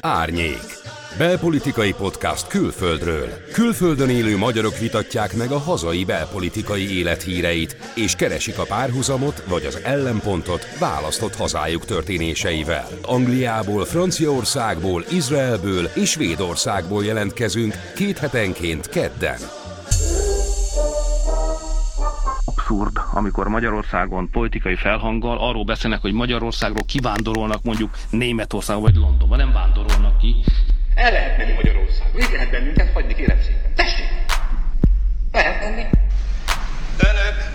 Árnyék. Belpolitikai podcast külföldről. Külföldön élő magyarok vitatják meg a hazai belpolitikai élethíreit, és keresik a párhuzamot vagy az ellenpontot választott hazájuk történéseivel. Angliából, Franciaországból, Izraelből és Svédországból jelentkezünk két hetenként kedden abszurd, amikor Magyarországon politikai felhanggal arról beszélnek, hogy Magyarországról kivándorolnak mondjuk Németországba vagy Londonba. Nem vándorolnak ki. El lehet menni Magyarországba. Így lehet bennünket hagyni, kérem szépen. Tessék! Lehet menni. Önök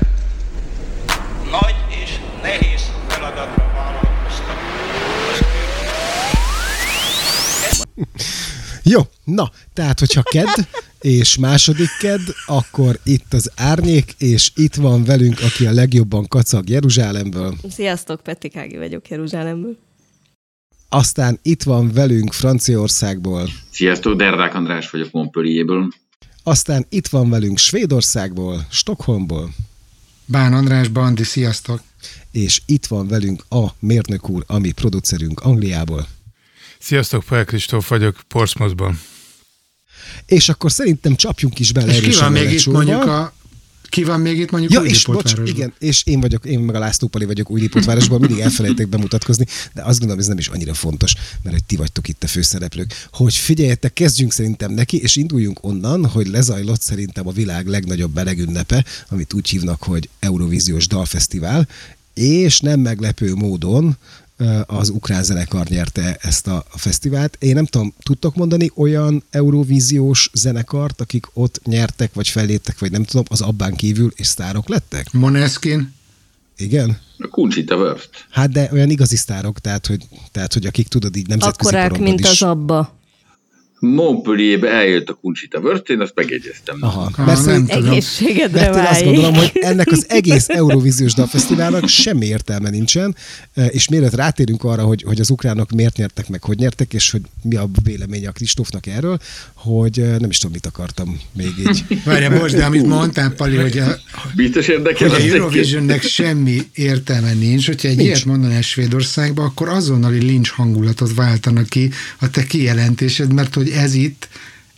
nagy és nehéz feladatra vállalkoztak. Jó, na, tehát hogyha kedd, és második kedd, akkor itt az árnyék, és itt van velünk, aki a legjobban kacag Jeruzsálemből. Sziasztok, Petikági vagyok Jeruzsálemből. Aztán itt van velünk Franciaországból. Sziasztok, Derdák András vagyok Montpellierből. Aztán itt van velünk Svédországból, Stockholmból. Bán András Bandi, sziasztok! És itt van velünk a mérnök úr, ami producerünk Angliából. Sziasztok, Pál Kristóf vagyok Portsmouthban. És akkor szerintem csapjunk is bele És ki van még itt mondjuk a ki van még itt mondjuk ja, és bocs, igen, és én vagyok, én meg a László Pali vagyok Újlipótvárosban, mindig elfelejtek bemutatkozni, de azt gondolom, ez nem is annyira fontos, mert hogy ti vagytok itt a főszereplők. Hogy figyeljetek, kezdjünk szerintem neki, és induljunk onnan, hogy lezajlott szerintem a világ legnagyobb belegünnepe, amit úgy hívnak, hogy Eurovíziós Dalfesztivál, és nem meglepő módon az ukrán zenekar nyerte ezt a fesztivált. Én nem tudom, tudtok mondani olyan Eurovíziós zenekart, akik ott nyertek, vagy felléptek, vagy nem tudom, az abban kívül, és sztárok lettek? Moneskin. Igen? A Conchita Wurst. Hát de olyan igazi sztárok, tehát hogy, tehát, hogy akik tudod így nemzetközi Akkorák, mint is. az abba. Montpellierbe eljött a Kuncsita Wurst, én azt megjegyeztem. Aha, Ah, mert nem szerint, Egészségedre mert én azt gondolom, hogy ennek az egész Eurovíziós Dalfesztiválnak semmi értelme nincsen, eh, és mielőtt rátérünk arra, hogy, hogy az ukránok miért nyertek meg, hogy nyertek, és hogy mi a véleménye a Kristófnak erről, hogy eh, nem is tudom, mit akartam még így. Várja, most, de amit mondtál, Pali, hogy a, Biztos érdekel hogy a? Eurovisionnek semmi értelme nincs. Hogyha egy Nincs. ilyet mondanál Svédországba, akkor azonnali lincs hangulatot váltanak ki a te kijelentésed, mert hogy ez itt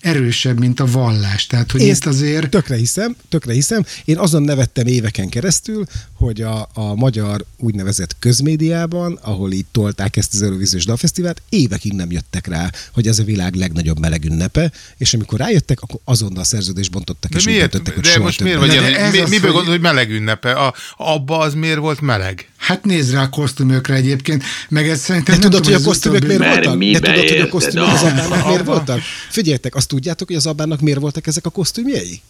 erősebb, mint a vallás. Tehát, hogy Én itt azért... Tökre hiszem, tökre hiszem. Én azon nevettem éveken keresztül, hogy a, a magyar úgynevezett közmédiában, ahol így tolták ezt az Eurovíziós Dalfesztivált, évekig nem jöttek rá, hogy ez a világ legnagyobb melegünnepe, és amikor rájöttek, akkor azonnal szerződést bontottak, De és úgy miért? döntöttek, hogy De soha most miért vagy ilyen? Mi, az, miből hogy- gondolod, hogy meleg ünnepe? A, abba az miért volt meleg? Hát nézd rá a kosztümökre egyébként, meg ez szerintem... De nem tudod, hogy a kosztümök miért voltak? De tudod, hogy a kosztümök az miért voltak? Figyeljetek, azt tudjátok, hogy az Abának miért voltak ezek a kosztümjei?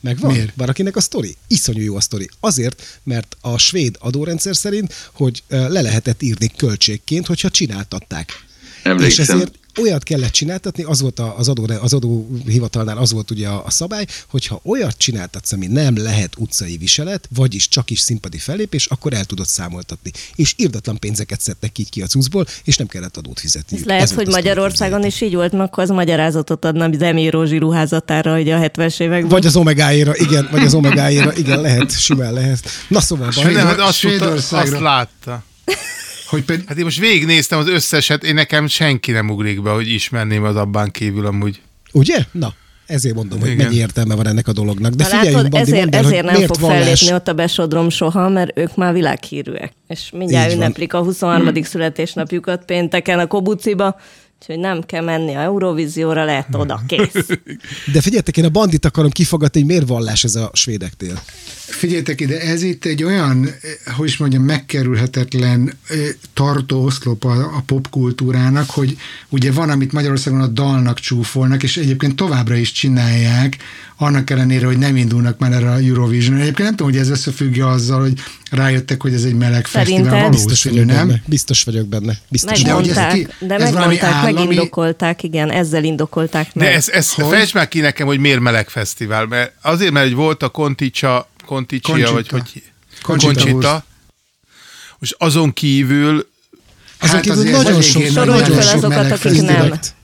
Megvan? Miért? Barakinek a sztori? Iszonyú jó a sztori. Azért, mert a svéd adórendszer szerint, hogy le lehetett írni költségként, hogyha csináltatták. És Emlékszem. ezért olyat kellett csináltatni, az volt a- az, adó, az adóhivatalnál az volt ugye a, a szabály, hogyha olyat csináltatsz, ami nem lehet utcai viselet, vagyis csak is színpadi fellépés, akkor el tudod számoltatni. És irdatlan pénzeket szedtek így ki a cuccból, és nem kellett adót fizetni. Ez lehet, hogy Magyarországon is így volt, akkor az magyarázatot adna Zemi Rózsi ruházatára hogy a 70-es években. Vagy az omegáéra, igen, vagy az omegáéra, igen, lehet, simán lehet. Na szóval, Svéd- baj, hát azt, azt látta. Hogy például Hát én most végignéztem az összeset, én nekem senki nem ugrik be, hogy ismerném az abban kívül amúgy. ugye? Na, ezért mondom, hogy Igen. mennyi értelme van ennek a dolognak. De Bandi, ezért, mondd el, ezért nem miért fog vallás... fellépni ott a besodrom soha, mert ők már világhírűek. És mindjárt Így van. ünneplik a 23. születésnapjukat pénteken a Kobuciba, úgyhogy nem kell menni a Eurovízióra, lehet oda, kész. De figyeljetek, én a bandit akarom kifogatni, hogy miért vallás ez a svédeknél. Figyeljetek ide, ez itt egy olyan, hogy is mondjam, megkerülhetetlen tartó oszlop a, a popkultúrának, hogy ugye van, amit Magyarországon a dalnak csúfolnak, és egyébként továbbra is csinálják, annak ellenére, hogy nem indulnak már erre a Eurovision. Egyébként nem tudom, hogy ez összefügg azzal, hogy rájöttek, hogy ez egy meleg Szerinted? fesztivál. Biztos vagyok nem? benne. Biztos vagyok benne. Biztos De hogy ez ki- de ez megmondták, állami- megindokolták, igen, ezzel indokolták meg. De ez, ez Hogy? fejtsd már ki nekem, hogy miért meleg fesztivál. Mert azért, mert hogy volt a Conticsa, Conticsia, Conchita. vagy hogy... Conchita Conchita. Most azon kívül Azon Hát kívül azért nagyon sok, nagy Sorolj nagyon sok azokat, akik nem. indirekt.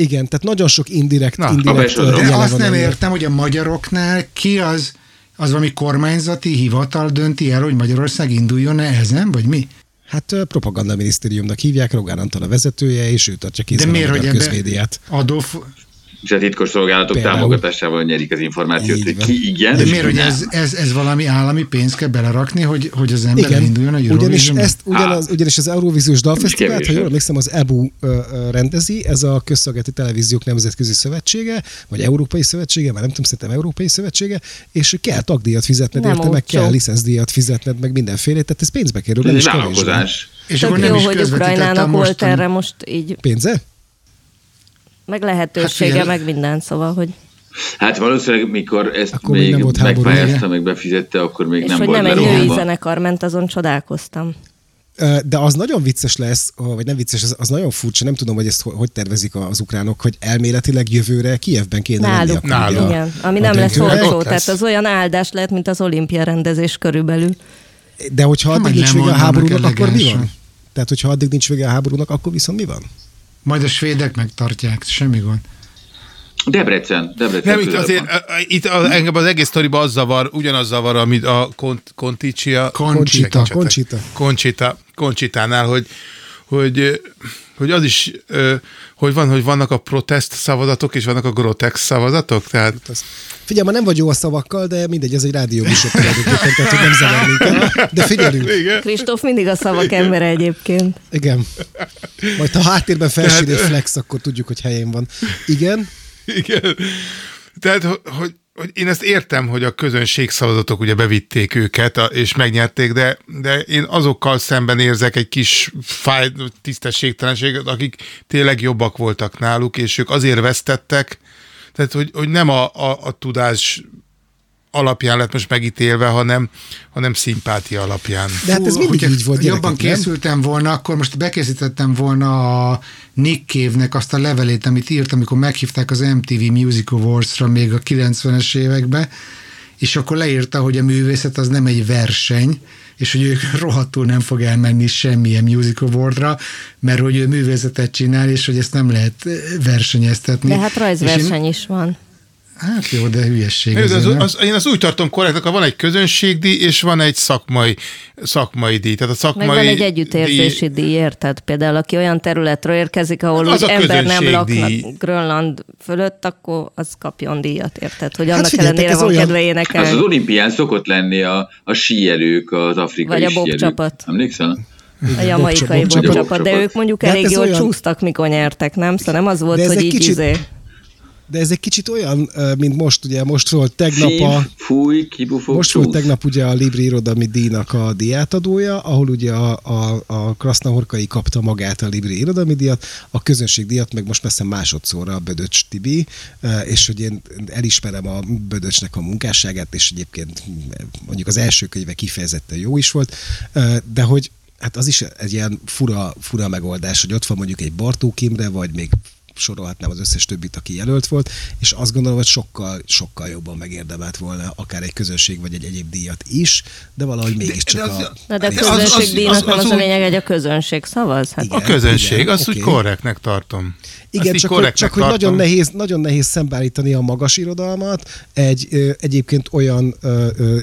Igen, tehát nagyon sok indirekt, Na, a indirekt De jele azt nem ennek. értem, hogy a magyaroknál ki az, az valami kormányzati hivatal dönti el, hogy Magyarország induljon-e ezen, vagy mi? Hát ö, propagandaminisztériumnak hívják, Rogán Antal a vezetője, és ő tartja De kézben a miért, hogy magyar ebbe közmédiát. adóf... És a titkos szolgálatok Például. támogatásával nyerik az információt, Így hogy van. ki igen, De miért, hogy nem. ez, ez, ez valami állami pénzt kell belerakni, hogy, hogy az ember Igen, elinduljon a ugyanis, ezt, ugyanaz, ugyanis az Eurovíziós Dalfesztivált, ha jól nem? emlékszem, az EBU rendezi, ez a Közszolgálati Televíziók Nemzetközi Szövetsége, vagy Európai Szövetsége, már nem tudom, szerintem Európai Szövetsége, és kell tagdíjat fizetned, Nem érte, meg kell licencdíjat fizetned, meg mindenféle, tehát ez pénzbe kerül, nem Ez is egy kevésbé. vállalkozás. És Tök akkor nem jó, is hogy Ukrajnának volt erre most így, Pénze? Meg lehetősége, figyelj. meg minden, szóval, hogy Hát valószínűleg, mikor ezt Akkor még még, nem megpályázta, meg befizette, akkor még és nem hogy volt nem egy női zenekar ment, azon csodálkoztam. De az nagyon vicces lesz, vagy nem vicces, az, az nagyon furcsa, nem tudom, hogy ezt ho- hogy tervezik az ukránok, hogy elméletileg jövőre Kievben kéne lenni Náluk, Náluk. ugye a- igen. Ami a nem lesz olcsó, tehát az olyan áldás lehet, mint az olimpia rendezés körülbelül. De hogyha Ha addig majd nincs vége a háborúnak, akkor mi van? Tehát, hogyha addig nincs vége a háborúnak, akkor viszont mi van? Majd a svédek megtartják, semmi gond. Debrecen, Debrecen Nem, itt azért, van. a- itt a, engem az egész sztoriban az zavar, ugyanaz zavar, amit a Kont, Konticsia, Conchita. Conchita. Conchita, Conchitánál, hogy, hogy, hogy az is, ö, hogy van, hogy vannak a protest szavazatok, és vannak a grotex szavazatok, tehát Figyelj, ma nem vagy jó a szavakkal, de mindegy, ez egy rádióműsor tulajdonképpen, tehát hogy nem zavar minket. De figyelünk. igen. Kristóf mindig a szavak embere egyébként. Igen. Majd ha háttérben felsírja flex, akkor tudjuk, hogy helyén van. Igen. Igen. Tehát, ho- hogy, hogy én ezt értem, hogy a közönség szavazatok ugye bevitték őket, és megnyerték, de, de én azokkal szemben érzek egy kis fáj, tisztességtelenséget, akik tényleg jobbak voltak náluk, és ők azért vesztettek, tehát, hogy, hogy nem a, a, a tudás alapján lett most megítélve, hanem, hanem szimpátia alapján. De hát ez mindig így volt, Jobban gyerekek, nem? készültem volna, akkor most bekészítettem volna a Nick Cave-nek azt a levelét, amit írt, amikor meghívták az MTV Music Awards-ra még a 90-es években, és akkor leírta, hogy a művészet az nem egy verseny, és hogy ő rohadtul nem fog elmenni semmilyen music awardra, mert hogy ő művészetet csinál, és hogy ezt nem lehet eh, versenyeztetni. De hát És én- rajzverseny is van. Hát jó, de hülyesség. Ez, az, az, én azt úgy tartom korrektnek, ha van egy közönségdíj, és van egy szakmai, szakmai díj. Tehát a szakmai Meg van egy együttérzési díj, érted? Például, aki olyan területről érkezik, ahol Az úgy a ember nem laknak Grönland fölött, akkor az kapjon díjat, érted? Hogy Hát annak figyeljetek, ellenére ez van olyan- kedve Az az énekelni. olimpián szokott lenni a, a síelők, az afrikai Vagy a síelők. bobcsapat. Emlékszel? A jamaikai bobcsapat. de ők mondjuk De hát elég ez jól olyan- csúsztak, mikor nyertek, nem? Szóval nem az volt, hogy így kicsit- izé. De ez egy kicsit olyan, mint most, ugye most volt tegnap a... Fúj, kibufog, Most volt tegnap ugye a Libri Irodalmi Díjnak a diátadója, ahol ugye a, a, a Krasznahorkai kapta magát a Libri Irodalmi Díjat, a közönség díjat meg most messze másodszorra a Bödöcs Tibi, és hogy én elismerem a Bödöcsnek a munkásságát, és egyébként mondjuk az első könyve kifejezetten jó is volt, de hogy hát az is egy ilyen fura, fura megoldás, hogy ott van mondjuk egy Bartók Imre, vagy még sorolhatnám az összes többit, aki jelölt volt, és azt gondolom, hogy sokkal, sokkal jobban megérdemelt volna akár egy közönség vagy egy egyéb díjat is, de valahogy mégiscsak de az- a... Na de a az- az- közönségdíjnak az- nem az az a úgy- lényeg, hogy a közönség szavaz? Hát Igen. A közönség, igen, azt úgy oké. korrektnek tartom. Igen, Azt csak, hogy, csak hogy nagyon nehéz, nagyon nehéz szembeállítani a magas irodalmat egy ö, egyébként olyan ö, ö,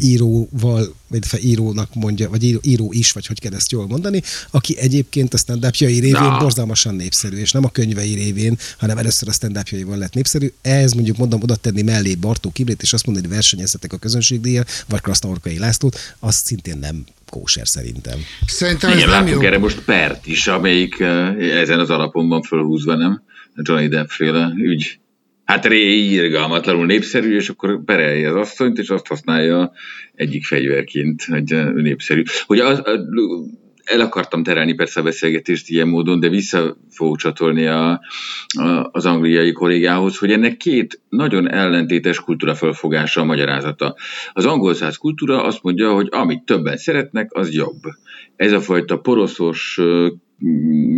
íróval, vagy fe- írónak mondja, vagy író, író is, vagy hogy kell ezt jól mondani, aki egyébként a stand révén Na. borzalmasan népszerű, és nem a könyvei révén, hanem először a stand lett népszerű. Ehhez mondjuk mondom oda tenni mellé Bartók Kibrét, és azt mondani, hogy versenyezzetek a közönségdíjjal, vagy Krasznaorkai Lászlót, az szintén nem kóser szerintem. Szerintem ez Igen, nem jó. erre most pert is, amelyik eh, ezen az alapon van fölhúzva, nem? Johnny Depp féle ügy. Hát ré irgalmatlanul népszerű, és akkor perelje az asszonyt, és azt használja egyik fegyverként, hogy népszerű. Hogy az, a, el akartam terelni persze a beszélgetést ilyen módon, de vissza fogok csatolni a, a, az angliai kollégához, hogy ennek két nagyon ellentétes kultúra fölfogása a magyarázata. Az angol száz kultúra azt mondja, hogy amit többen szeretnek, az jobb. Ez a fajta poroszos,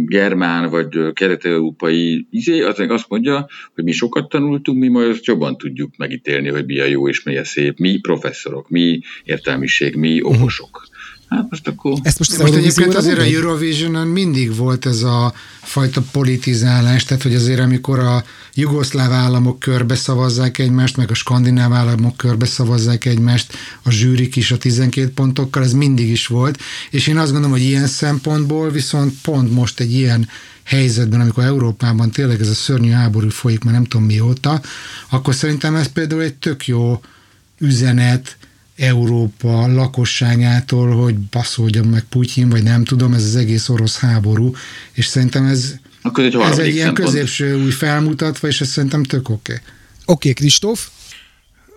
germán vagy kelet-európai izé, az meg azt mondja, hogy mi sokat tanultunk, mi majd azt jobban tudjuk megítélni, hogy mi a jó és mi a szép. Mi professzorok, mi értelmiség, mi okosok. Hát most akkor... Ezt most, Most egyébként azért a mondod? Eurovision-on mindig volt ez a fajta politizálás, tehát hogy azért amikor a jugoszláv államok körbe szavazzák egymást, meg a skandináv államok körbe szavazzák egymást, a zsűrik is a 12 pontokkal, ez mindig is volt, és én azt gondolom, hogy ilyen szempontból viszont pont most egy ilyen helyzetben, amikor Európában tényleg ez a szörnyű háború folyik, már nem tudom mióta, akkor szerintem ez például egy tök jó üzenet Európa lakosságától, hogy baszódjon meg Putyin, vagy nem tudom, ez az egész orosz háború, és szerintem ez, Akkor egy ez egy ilyen középső új felmutatva, és ez szerintem tök oké. Okay. Oké, Kristóf,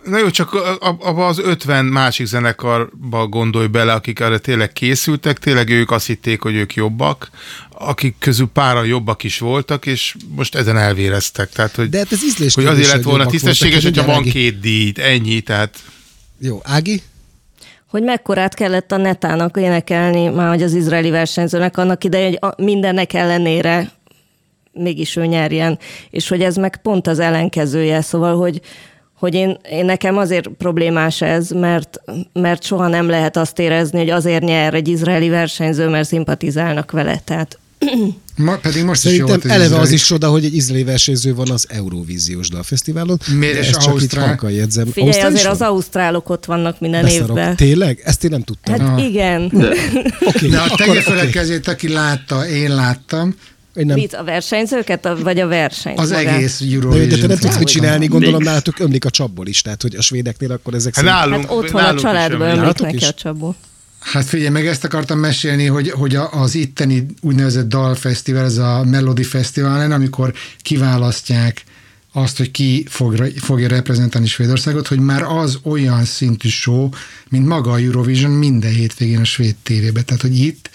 Na jó, csak abba az 50 másik zenekarba gondolj bele, akik arra tényleg készültek, tényleg ők azt hitték, hogy ők jobbak, akik közül páran jobbak is voltak, és most ezen elvéreztek. Tehát, hogy, de hát ez ízlés hogy azért lett volna tisztességes, hogyha van két díj, ennyi, tehát Jó, Ági? hogy mekkorát kellett a netának énekelni, már hogy az izraeli versenyzőnek annak idején, hogy mindennek ellenére mégis ő nyerjen, és hogy ez meg pont az ellenkezője, szóval, hogy hogy én, én nekem azért problémás ez, mert, mert soha nem lehet azt érezni, hogy azért nyer egy izraeli versenyző, mert szimpatizálnak vele. Tehát Ma, pedig most is jó Szerintem eleve izraeli. az is csoda, hogy egy izraeli versenyző van az Eurovíziós dalfesztiválon. Miért de és csak itt halkan jegyzem. figyelj, Ausztrál azért az ausztrálok ott vannak minden Beszarok. évben. Tényleg? Ezt én nem tudtam. Hát Ah. igen. Oké, De a tegye fel a oké. kezét, aki látta, én láttam, Én nem. Mit, a versenyzőket, a- vagy a versenyt? az magát? egész Eurovision. de te nem tudsz mit csinálni, gondolom Mix. nálatok ömlik a csapból is, tehát hogy a svédeknél akkor ezek hát szerint... nálunk, Hát otthon a nálunk is családban ömlik. neki a csabó. Hát figyelj, meg ezt akartam mesélni, hogy, hogy az itteni úgynevezett dalfesztivál, ez a Melody Festival, amikor kiválasztják azt, hogy ki fogra, fogja reprezentálni Svédországot, hogy már az olyan szintű show, mint maga a Eurovision minden hétvégén a svéd tévébe. Tehát, hogy itt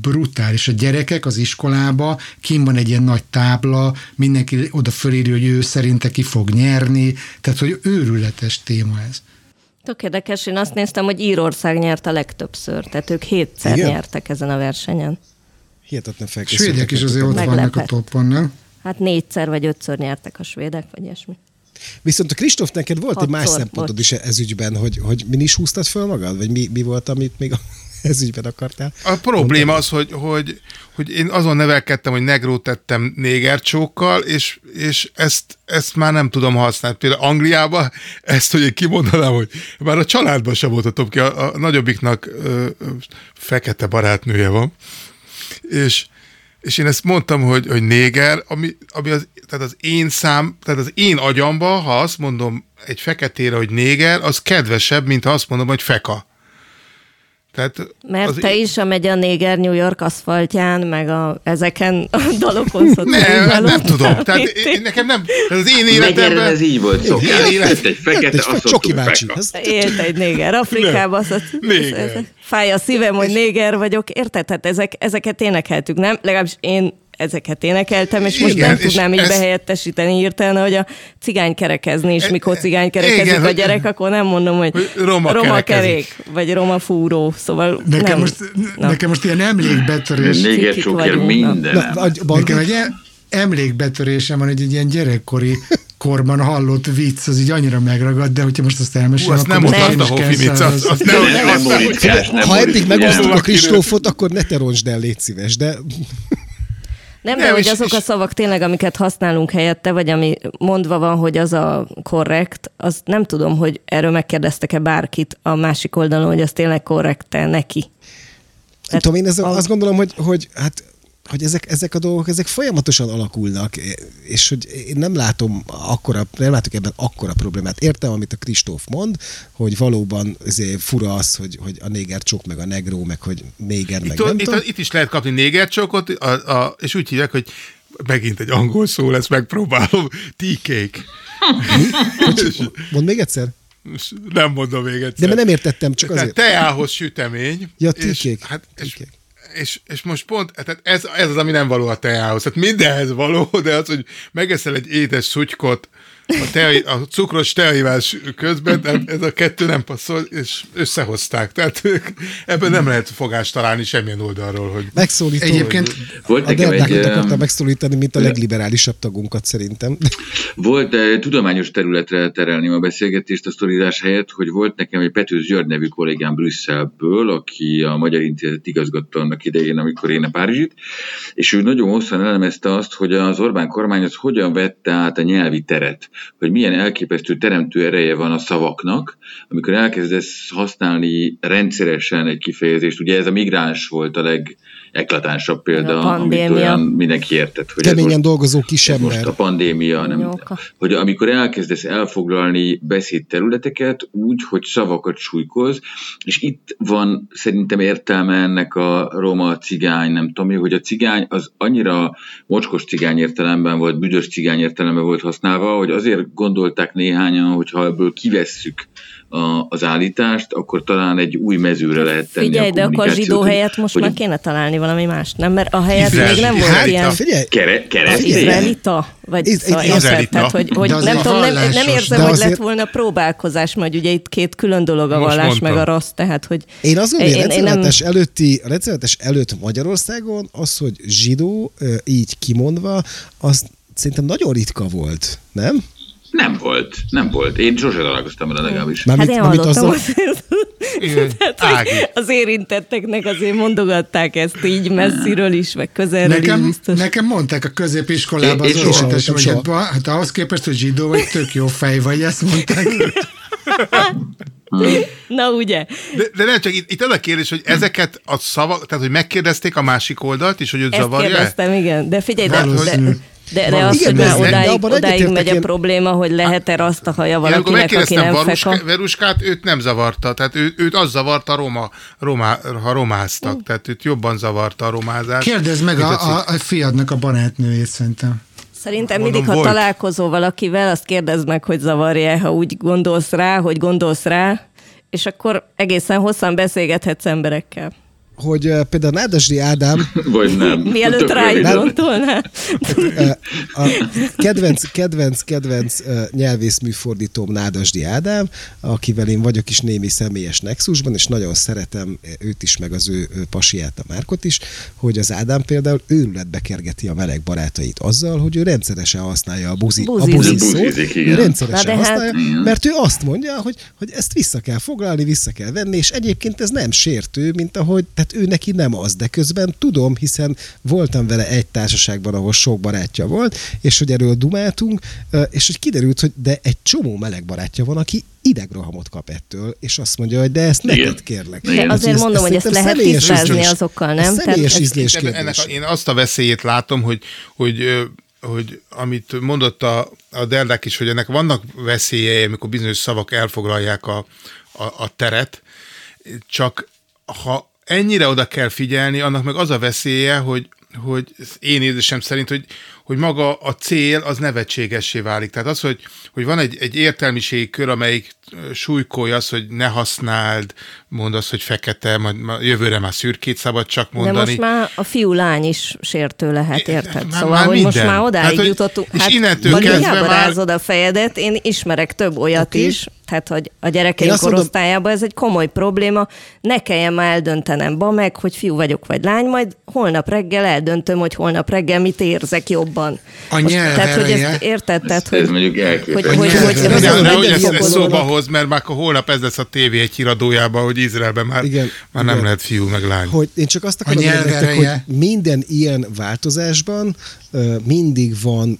brutális. A gyerekek az iskolába, kim van egy ilyen nagy tábla, mindenki oda fölírja, hogy ő szerinte ki fog nyerni, tehát, hogy őrületes téma ez. Tök érdekes, én azt néztem, hogy Írország nyert a legtöbbször, tehát ők hétszer Igen? nyertek ezen a versenyen. Hihetetlen felkészültek. Svédek is azért ott vannak a Meglepett. toppon, nem? Hát négyszer vagy ötször nyertek a svédek, vagy ilyesmi. Viszont a Kristóf, neked volt egy más Hatszor, szempontod bocs. is ez ügyben, hogy, hogy mi is húztad föl magad? Vagy mi, mi volt, amit még a ez ügyben akartál? A probléma az, hogy, hogy, hogy én azon nevelkedtem, hogy negrót tettem négercsókkal, és, és ezt, ezt már nem tudom használni. Például Angliában ezt, hogy én kimondanám, hogy már a családban sem voltatom ki, a, a nagyobbiknak ö, ö, fekete barátnője van, és, és én ezt mondtam, hogy, hogy néger, ami, ami az, tehát az én szám, tehát az én agyamba, ha azt mondom egy feketére, hogy néger, az kedvesebb, mint ha azt mondom, hogy feka. Tehát Mert az te is a megy a Néger New York aszfaltján, meg a, ezeken a dalokon Nem, nem tudom. Tehát én, nekem nem, tehát az én életemben... ez így volt szó. Igen. Jött egy fekete, egy azt Csoki bácsi. Élt egy néger Néger. fáj a szívem, hogy néger vagyok. Érted? Hát ezek, ezeket énekeltük, nem? Legalábbis én ezeket énekeltem, és most Igen, nem és tudnám így ez- behelyettesíteni hirtelen, hogy a cigány kerekezni, és E- mikor cigány igen, kerekezik a hogy- gyerek, akkor nem mondom, hogy, hogy roma roma kerék, vagy roma fúró, szóval Nekem, nem. most, Na. nekem most ilyen emlékbetörés. Néger vagyunk, minden. Na, a- Nekem egy em- emlékbetörésem van, hogy egy ilyen gyerekkori korban hallott vicc, az így annyira megragad, de hogyha most azt elmesélem, azt nem én a is Hofi azt, száraz- azt nem, Nem nem, ritkás, nem ha eddig ritkás. megosztjuk a Kristófot, akkor ne te roncsd el, légy szíves, de Nem, de Nem, hogy és- azok a és- szavak tényleg, amiket használunk helyette, vagy ami mondva van, hogy az a korrekt, az nem tudom, hogy erről megkérdeztek-e bárkit a másik oldalon, hogy az tényleg korrekte neki. nem tudom, én ez, a- azt gondolom, hogy, hogy hát hogy ezek, ezek a dolgok, ezek folyamatosan alakulnak, és hogy én nem látom akkora, nem látok ebben akkora problémát. Értem, amit a Kristóf mond, hogy valóban azért fura az, hogy, hogy a néger csok, meg a negró, meg hogy néger, meg itt, nem itt, tudom. itt, is lehet kapni négercsokot, a, a, és úgy hívják, hogy megint egy angol szó lesz, megpróbálom, tea cake. Mondd még egyszer? Nem mondom még egyszer. De mert nem értettem, csak Tehát azért. teához sütemény. Ja, és, tea cake. hát, és, Tea cake. és, és, most pont, tehát ez, ez az, ami nem való a teához. Tehát mindenhez való, de az, hogy megeszel egy édes szutykot a, tea, a cukros teaivás közben nem, ez a kettő nem passzol, és összehozták. Tehát ők, ebben nem lehet fogást találni semmilyen oldalról. Hogy... Megszólító. Egyébként Volt a nekem egy... Akartam megszólítani, mint a legliberálisabb tagunkat szerintem. Volt de tudományos területre terelni a beszélgetést a sztorizás helyett, hogy volt nekem egy Petőz György nevű kollégám Brüsszelből, aki a Magyar Intézet igazgatta annak idején, amikor én a Párizsit, és ő nagyon hosszan elemezte azt, hogy az Orbán kormány az hogyan vette át a nyelvi teret, hogy milyen elképesztő teremtő ereje van a szavaknak, amikor elkezdesz használni rendszeresen egy kifejezést, ugye ez a migráns volt a legeklatánsabb példa, A amit pandémia. olyan mindenki értett, hogy ez Keményen most dolgozó kisember. most a pandémia, nem, hogy amikor elkezdesz elfoglalni beszédterületeket úgy, hogy szavakat súlykoz, és itt van szerintem értelme ennek a roma cigány, nem tudom mi, hogy a cigány az annyira mocskos cigány értelemben volt, büdös cigány értelemben volt használva, hogy azért gondolták néhányan, hogy ha ebből kivesszük a, az állítást, akkor talán egy új mezőre lehet tenni Figyelj, a de akkor zsidó helyett most hogy már kéne találni valami mást, nem? Mert a helyett Izrael- még nem volt Hát, ilyen... Figyelj, Kere, Az keresztény? izraelita? Vagy Iz- szóval érted? Tehát, hogy, hogy nem a tudom, nem, nem érzem, hogy azért- lett volna próbálkozás, majd ugye itt két külön dolog a Most vallás mondtam. meg a rossz, tehát hogy Én azt gondolom, hogy a nem- előtti, a előtt Magyarországon az, hogy zsidó így kimondva, az szerintem nagyon ritka volt, nem? Nem volt, nem volt. Én sose találkoztam vele legalábbis. Hát Mármint, én hallottam azért, tehát, az érintetteknek azért mondogatták ezt így messziről is, meg közelről is Nekem, biztos. nekem mondták a középiskolában Én- az hallottam, hogy hát, hát ahhoz képest, hogy zsidó vagy, tök jó fej vagy, ezt mondták. Na ugye? De, de nem csak itt, itt az a kérdés, hogy ezeket a szavak, tehát hogy megkérdezték a másik oldalt is, hogy őt Ezt zavarja kérdeztem, igen. De figyelj, de, de, De, de az, Igen, hogy de már odáig, odáig megy a én. probléma, hogy lehet-e azt a haja valakinek, aki nem Varuska, feka. Veruskát, őt nem zavarta, tehát ő, őt az zavarta, roma, roma, ha romáztak, tehát őt jobban zavarta a romázás. Kérdezd meg a, a, a fiadnak a barátnőjét szerintem. Szerintem Mondom, mindig, ha volt. találkozol valakivel, azt kérdezd meg, hogy zavarja ha úgy gondolsz rá, hogy gondolsz rá, és akkor egészen hosszan beszélgethetsz emberekkel. Hogy ö, például Nádasdi Ádám Vagy nem. Mielőtt gondolnál. ö, a kedvenc, kedvenc, kedvenc ö, nyelvészműfordítóm Nádasdi Ádám, akivel én vagyok is némi személyes nexusban, és nagyon szeretem őt is, meg az ő ő pasiát, a Márkot is, hogy az Ádám például őrületbe kergeti a meleg barátait azzal, hogy ő rendszeresen használja a buzi, a Buzizik. buzi szót, Buzizik, ő rendszeresen hát- használja, mert ő azt mondja, hogy, hogy ezt vissza kell foglalni, vissza kell venni, és egyébként ez nem sértő, mint ahogy, tehát ő neki nem az, de közben tudom, hiszen voltam vele egy társaságban, ahol sok barátja volt, és hogy erről dumáltunk, és hogy kiderült, hogy de egy csomó meleg barátja van, aki idegrohamot kap ettől, és azt mondja, hogy de ezt Igen. neked kérlek. Igen. Tehát, Azért ez- mondom, hogy ezt szerintem lehet tisztázni azokkal, ez nem? Tehát Személyes ez- ízlés kérdés. ennek a, én azt a veszélyét látom, hogy, hogy, hogy amit mondott a, a Derdák is, hogy ennek vannak veszélyei, amikor bizonyos szavak elfoglalják a, a, a teret, csak ha ennyire oda kell figyelni, annak meg az a veszélye, hogy, hogy én érzésem szerint, hogy, hogy maga a cél az nevetségessé válik. Tehát az, hogy, hogy van egy, egy értelmiségi kör, amelyik súlykolja az, hogy ne használd, mondd azt, hogy fekete, majd jövőre már szürkét szabad csak De mondani. most már a fiú-lány is sértő lehet, érted? Már- szóval, már hogy most minden. már odáig Hát, hogy- jutottunk. és Hát, innentől kezdve már- a fejedet, én ismerek több olyat Oké. is, tehát, hogy a gyerekeim azt mondom- korosztályában ez egy komoly probléma, ne kelljen már eldöntenem ba meg, hogy fiú vagyok vagy lány, majd holnap reggel eldöntöm, hogy holnap reggel mit érzek jobban. A Most, nyelv tehát, hogy ezt érted? Tehát, Ez hogy, mondjuk hogy, elképesztő. hogy, hogy, hogy, hogy, hogy, hogy ezt, szóba hoz, mert már akkor holnap ez lesz a tévé egy híradójában, hogy Izraelben már, Igen, már nem igen. lehet fiú meg lány. hogy én csak azt akarom mondani hogy minden ilyen változásban mindig van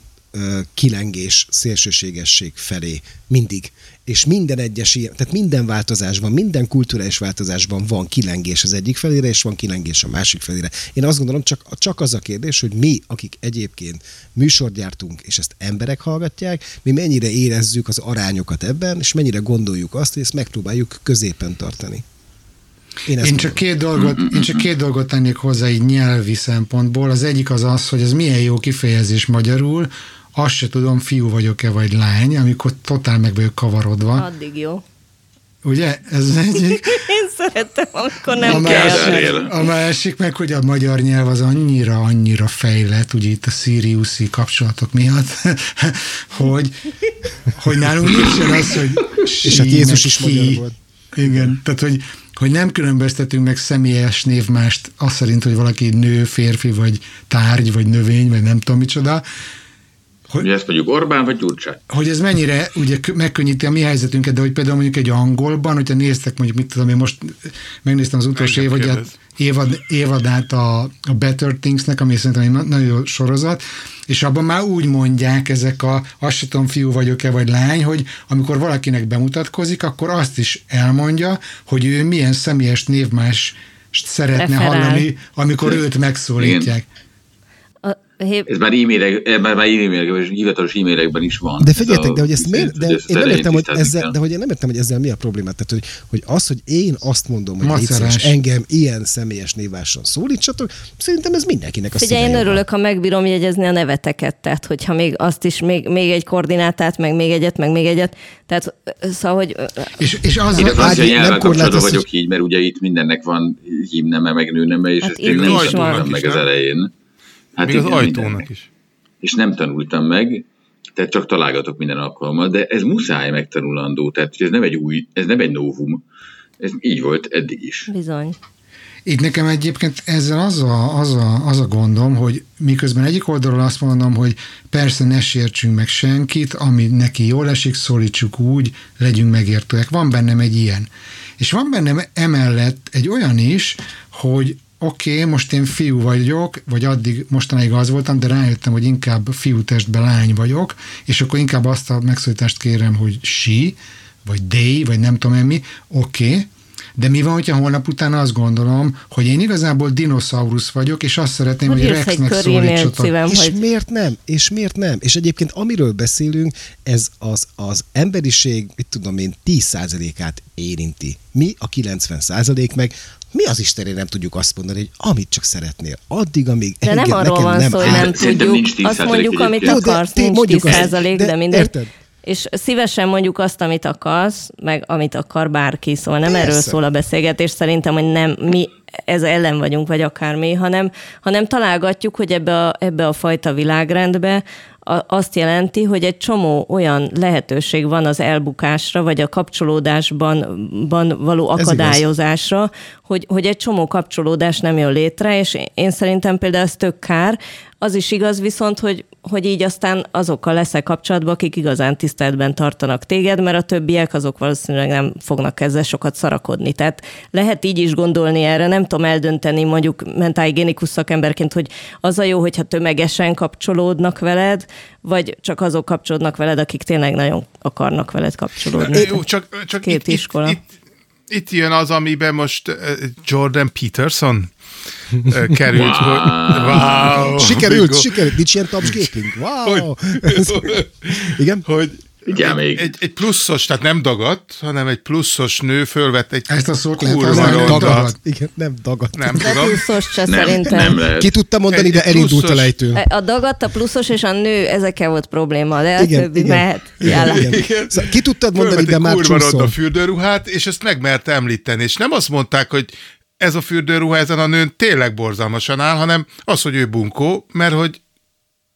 kilengés szélsőségesség felé. Mindig. És minden egyes ilyen, tehát minden változásban, minden kulturális változásban van kilengés az egyik felére, és van kilengés a másik felére. Én azt gondolom, csak, csak az a kérdés, hogy mi, akik egyébként műsort gyártunk, és ezt emberek hallgatják, mi mennyire érezzük az arányokat ebben, és mennyire gondoljuk azt, hogy ezt megpróbáljuk középen tartani. Én, Én csak, két dolgot, én csak két dolgot tennék hozzá így nyelvi szempontból. Az egyik az az, hogy ez milyen jó kifejezés magyarul, azt se tudom, fiú vagyok-e vagy lány, amikor totál meg vagyok kavarodva. addig jó. Ugye? Ez az egyik. Én szerettem, amikor nem a, kell. másik, a másik meg, hogy a magyar nyelv az annyira, annyira fejlett, ugye itt a Siriuszi kapcsolatok miatt, hogy, hogy nálunk nincsen az, hogy És hát Jézus is magyar volt. Igen, tehát hogy, hogy nem különböztetünk meg személyes névmást azt szerint, hogy valaki nő, férfi, vagy tárgy, vagy növény, vagy nem tudom micsoda, hogy, hogy ezt mondjuk Orbán vagy Gyurcsány? Hogy ez mennyire ugye megkönnyíti a mi helyzetünket, de hogy például mondjuk egy angolban, hogyha néztek mondjuk, mit tudom, én most megnéztem az utolsó évadját, évad, évadát a, a Better Thingsnek, ami szerintem egy nagyon jó sorozat, és abban már úgy mondják ezek a, azt sem tudom, fiú vagyok-e, vagy lány, hogy amikor valakinek bemutatkozik, akkor azt is elmondja, hogy ő milyen személyes névmás szeretne Referál. hallani, amikor őt megszólítják. Igen. Ez már e-mailek, már, már e-mailekben, hivatalos e-mailekben is van. De figyeljetek, de hogy ezt miért, de én nem értem, hogy ezzel, de hogy én nem értem, hogy ezzel mi a probléma. Tehát, hogy, hogy az, hogy én azt mondom, hogy létszeres, engem ilyen személyes néváson szólítsatok, szerintem ez mindenkinek a Figyelj, én örülök, ha megbírom jegyezni a neveteket, tehát hogyha még azt is, még, még egy koordinátát, meg még egyet, meg még egyet, tehát szóval, hogy... És, és az, én az, az, hogy nyelven kapcsolatban vagyok így, mert ugye itt mindennek van hímneme, meg nőneme, és hát ezt én nem is meg az elején. Hát Még igen, az ajtónak mindennek. is. És nem tanultam meg, tehát csak találgatok minden alkalommal, de ez muszáj megtanulandó, tehát ez nem egy új, ez nem egy novum, ez így volt eddig is. Bizony. Itt nekem egyébként ezzel az a, az, a, az a gondom, hogy miközben egyik oldalról azt mondom, hogy persze ne sértsünk meg senkit, ami neki jól esik, szólítsuk úgy, legyünk megértőek. Van bennem egy ilyen. És van bennem emellett egy olyan is, hogy oké, okay, most én fiú vagyok, vagy addig mostanáig az voltam, de rájöttem, hogy inkább fiú testben lány vagyok, és akkor inkább azt a megszólítást kérem, hogy si, vagy they, vagy nem tudom én mi, oké, okay, de mi van, hogyha holnap után azt gondolom, hogy én igazából dinoszaurusz vagyok, és azt szeretném, hogy, hogy Rexnek szólítsatok. És hogy... miért nem? És miért nem? És egyébként amiről beszélünk, ez az, az emberiség, mit tudom én, 10%-át érinti. Mi a 90% meg mi az Istenért nem tudjuk azt mondani, hogy amit csak szeretnél. Addig, amíg De engem, nem arról nekem van nem szó, hogy nem tudjuk. Azt mondjuk, amit akarsz, nincs 10 százalék, de, de mindegy. Érted? És szívesen mondjuk azt, amit akarsz, meg amit akar bárki, szóval nem Persze. erről szól a beszélgetés, szerintem, hogy nem mi ez ellen vagyunk, vagy akármi, hanem, hanem találgatjuk, hogy ebbe a, ebbe a fajta világrendbe azt jelenti, hogy egy csomó olyan lehetőség van az elbukásra, vagy a kapcsolódásban való akadályozásra, hogy, hogy egy csomó kapcsolódás nem jön létre, és én szerintem például ez tök kár. Az is igaz viszont, hogy, hogy így aztán azokkal leszel kapcsolatban, akik igazán tiszteletben tartanak téged, mert a többiek azok valószínűleg nem fognak ezzel sokat szarakodni. Tehát lehet így is gondolni erre, nem tudom eldönteni mondjuk mentálhigiénikus szakemberként, hogy az a jó, hogyha tömegesen kapcsolódnak veled, vagy csak azok kapcsolódnak veled, akik tényleg nagyon akarnak veled kapcsolódni. Jó, csak, csak Két itt, iskola. Itt, itt, itt jön az, amiben most Jordan Peterson került. Wow. Hogy, wow. Sikerült, sikerült. Nincs ilyen tapsgépünk. Wow. Hogy, Igen? Hogy egy, még. Egy, egy pluszos, tehát nem dagadt, hanem egy pluszos nő fölvett egy Ezt a szót kurva nem dagadt. Igen, nem dagadt. Nem de tudom. pluszos se nem, szerintem. Nem lehet. Ki tudta mondani, egy, de elindult pluszos. a lejtő. A dagadt, a pluszos és a nő, ezekkel volt probléma, de a igen, többi igen, mehet. Igen, igen. igen. Szóval ki tudtad mondani, de már csúszol. a fürdőruhát, és ezt megmert említeni. És nem azt mondták, hogy ez a fürdőruha ezen a nőn tényleg borzalmasan áll, hanem az, hogy ő bunkó, mert hogy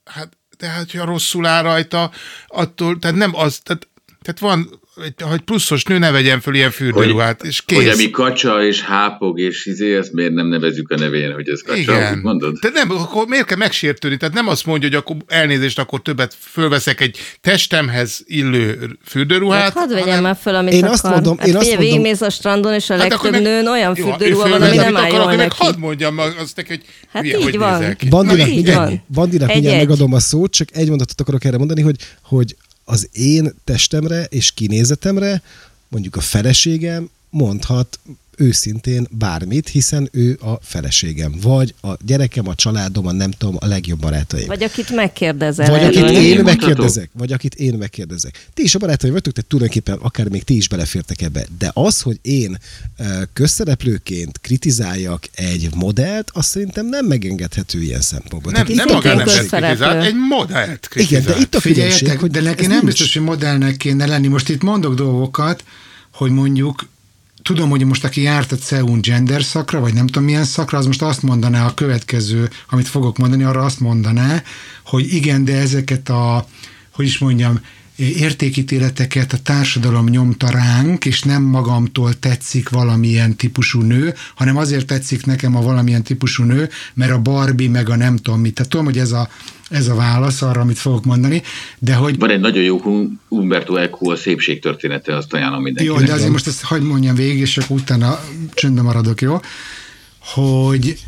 hát tehát, ha rosszul áll rajta, attól, tehát nem az, tehát, tehát van hogy pluszos nő ne vegyen föl ilyen fürdőruhát, és kész. Hogy ami kacsa és hápog és izé, ezt miért nem nevezzük a nevén, hogy ez kacsa, Igen. mondod? De nem, akkor miért kell megsértődni? Tehát nem azt mondja, hogy akkor elnézést, akkor többet fölveszek egy testemhez illő fürdőruhát. Hát hadd vegyem már föl, amit én akar. Azt mondom, hát én azt mondom. végigmész a strandon, és a hát legtöbb meg, nőn olyan fürdőruha van, ami nem áll jól neki. Hadd mondjam azt neki, hogy hát milyen, így hogy van. Bandinak mindjárt megadom a szót, csak egy mondatot akarok erre mondani, hogy, hogy az én testemre és kinézetemre mondjuk a feleségem mondhat őszintén bármit, hiszen ő a feleségem. Vagy a gyerekem, a családom, a nem tudom, a legjobb barátaim. Vagy akit megkérdezel. Vagy akit én, én megkérdezek. Vagy akit én megkérdezek. Ti is a barátai vagytok, tehát tulajdonképpen akár még ti is belefértek ebbe. De az, hogy én közszereplőként kritizáljak egy modellt, azt szerintem nem megengedhető ilyen szempontból. Nem, tehát nem magán nem kritizál, egy modellt kritizál. Igen, de itt a Figyeljetek, hogy de neki nem biztos, hogy modellnek kéne lenni. Most itt mondok dolgokat, hogy mondjuk tudom, hogy most aki járt a CEUN gender szakra, vagy nem tudom milyen szakra, az most azt mondaná a következő, amit fogok mondani, arra azt mondaná, hogy igen, de ezeket a, hogy is mondjam, értékítéleteket a társadalom nyomta ránk, és nem magamtól tetszik valamilyen típusú nő, hanem azért tetszik nekem a valamilyen típusú nő, mert a Barbie meg a nem tudom mit. Tehát tudom, hogy ez a, ez a válasz arra, amit fogok mondani, de hogy... Van egy nagyon jó Umberto Eco a szépségtörténete, azt ajánlom mindenkinek. Jó, de azért most ezt hagyd mondjam végig, és akkor utána csöndben maradok, jó? Hogy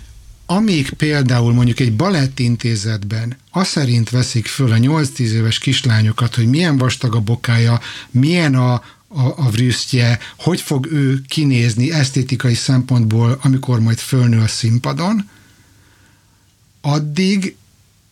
amíg például mondjuk egy balettintézetben azt szerint veszik föl a 8-10 éves kislányokat, hogy milyen vastag a bokája, milyen a, a, a vrüsztje, hogy fog ő kinézni esztétikai szempontból, amikor majd fölnő a színpadon, addig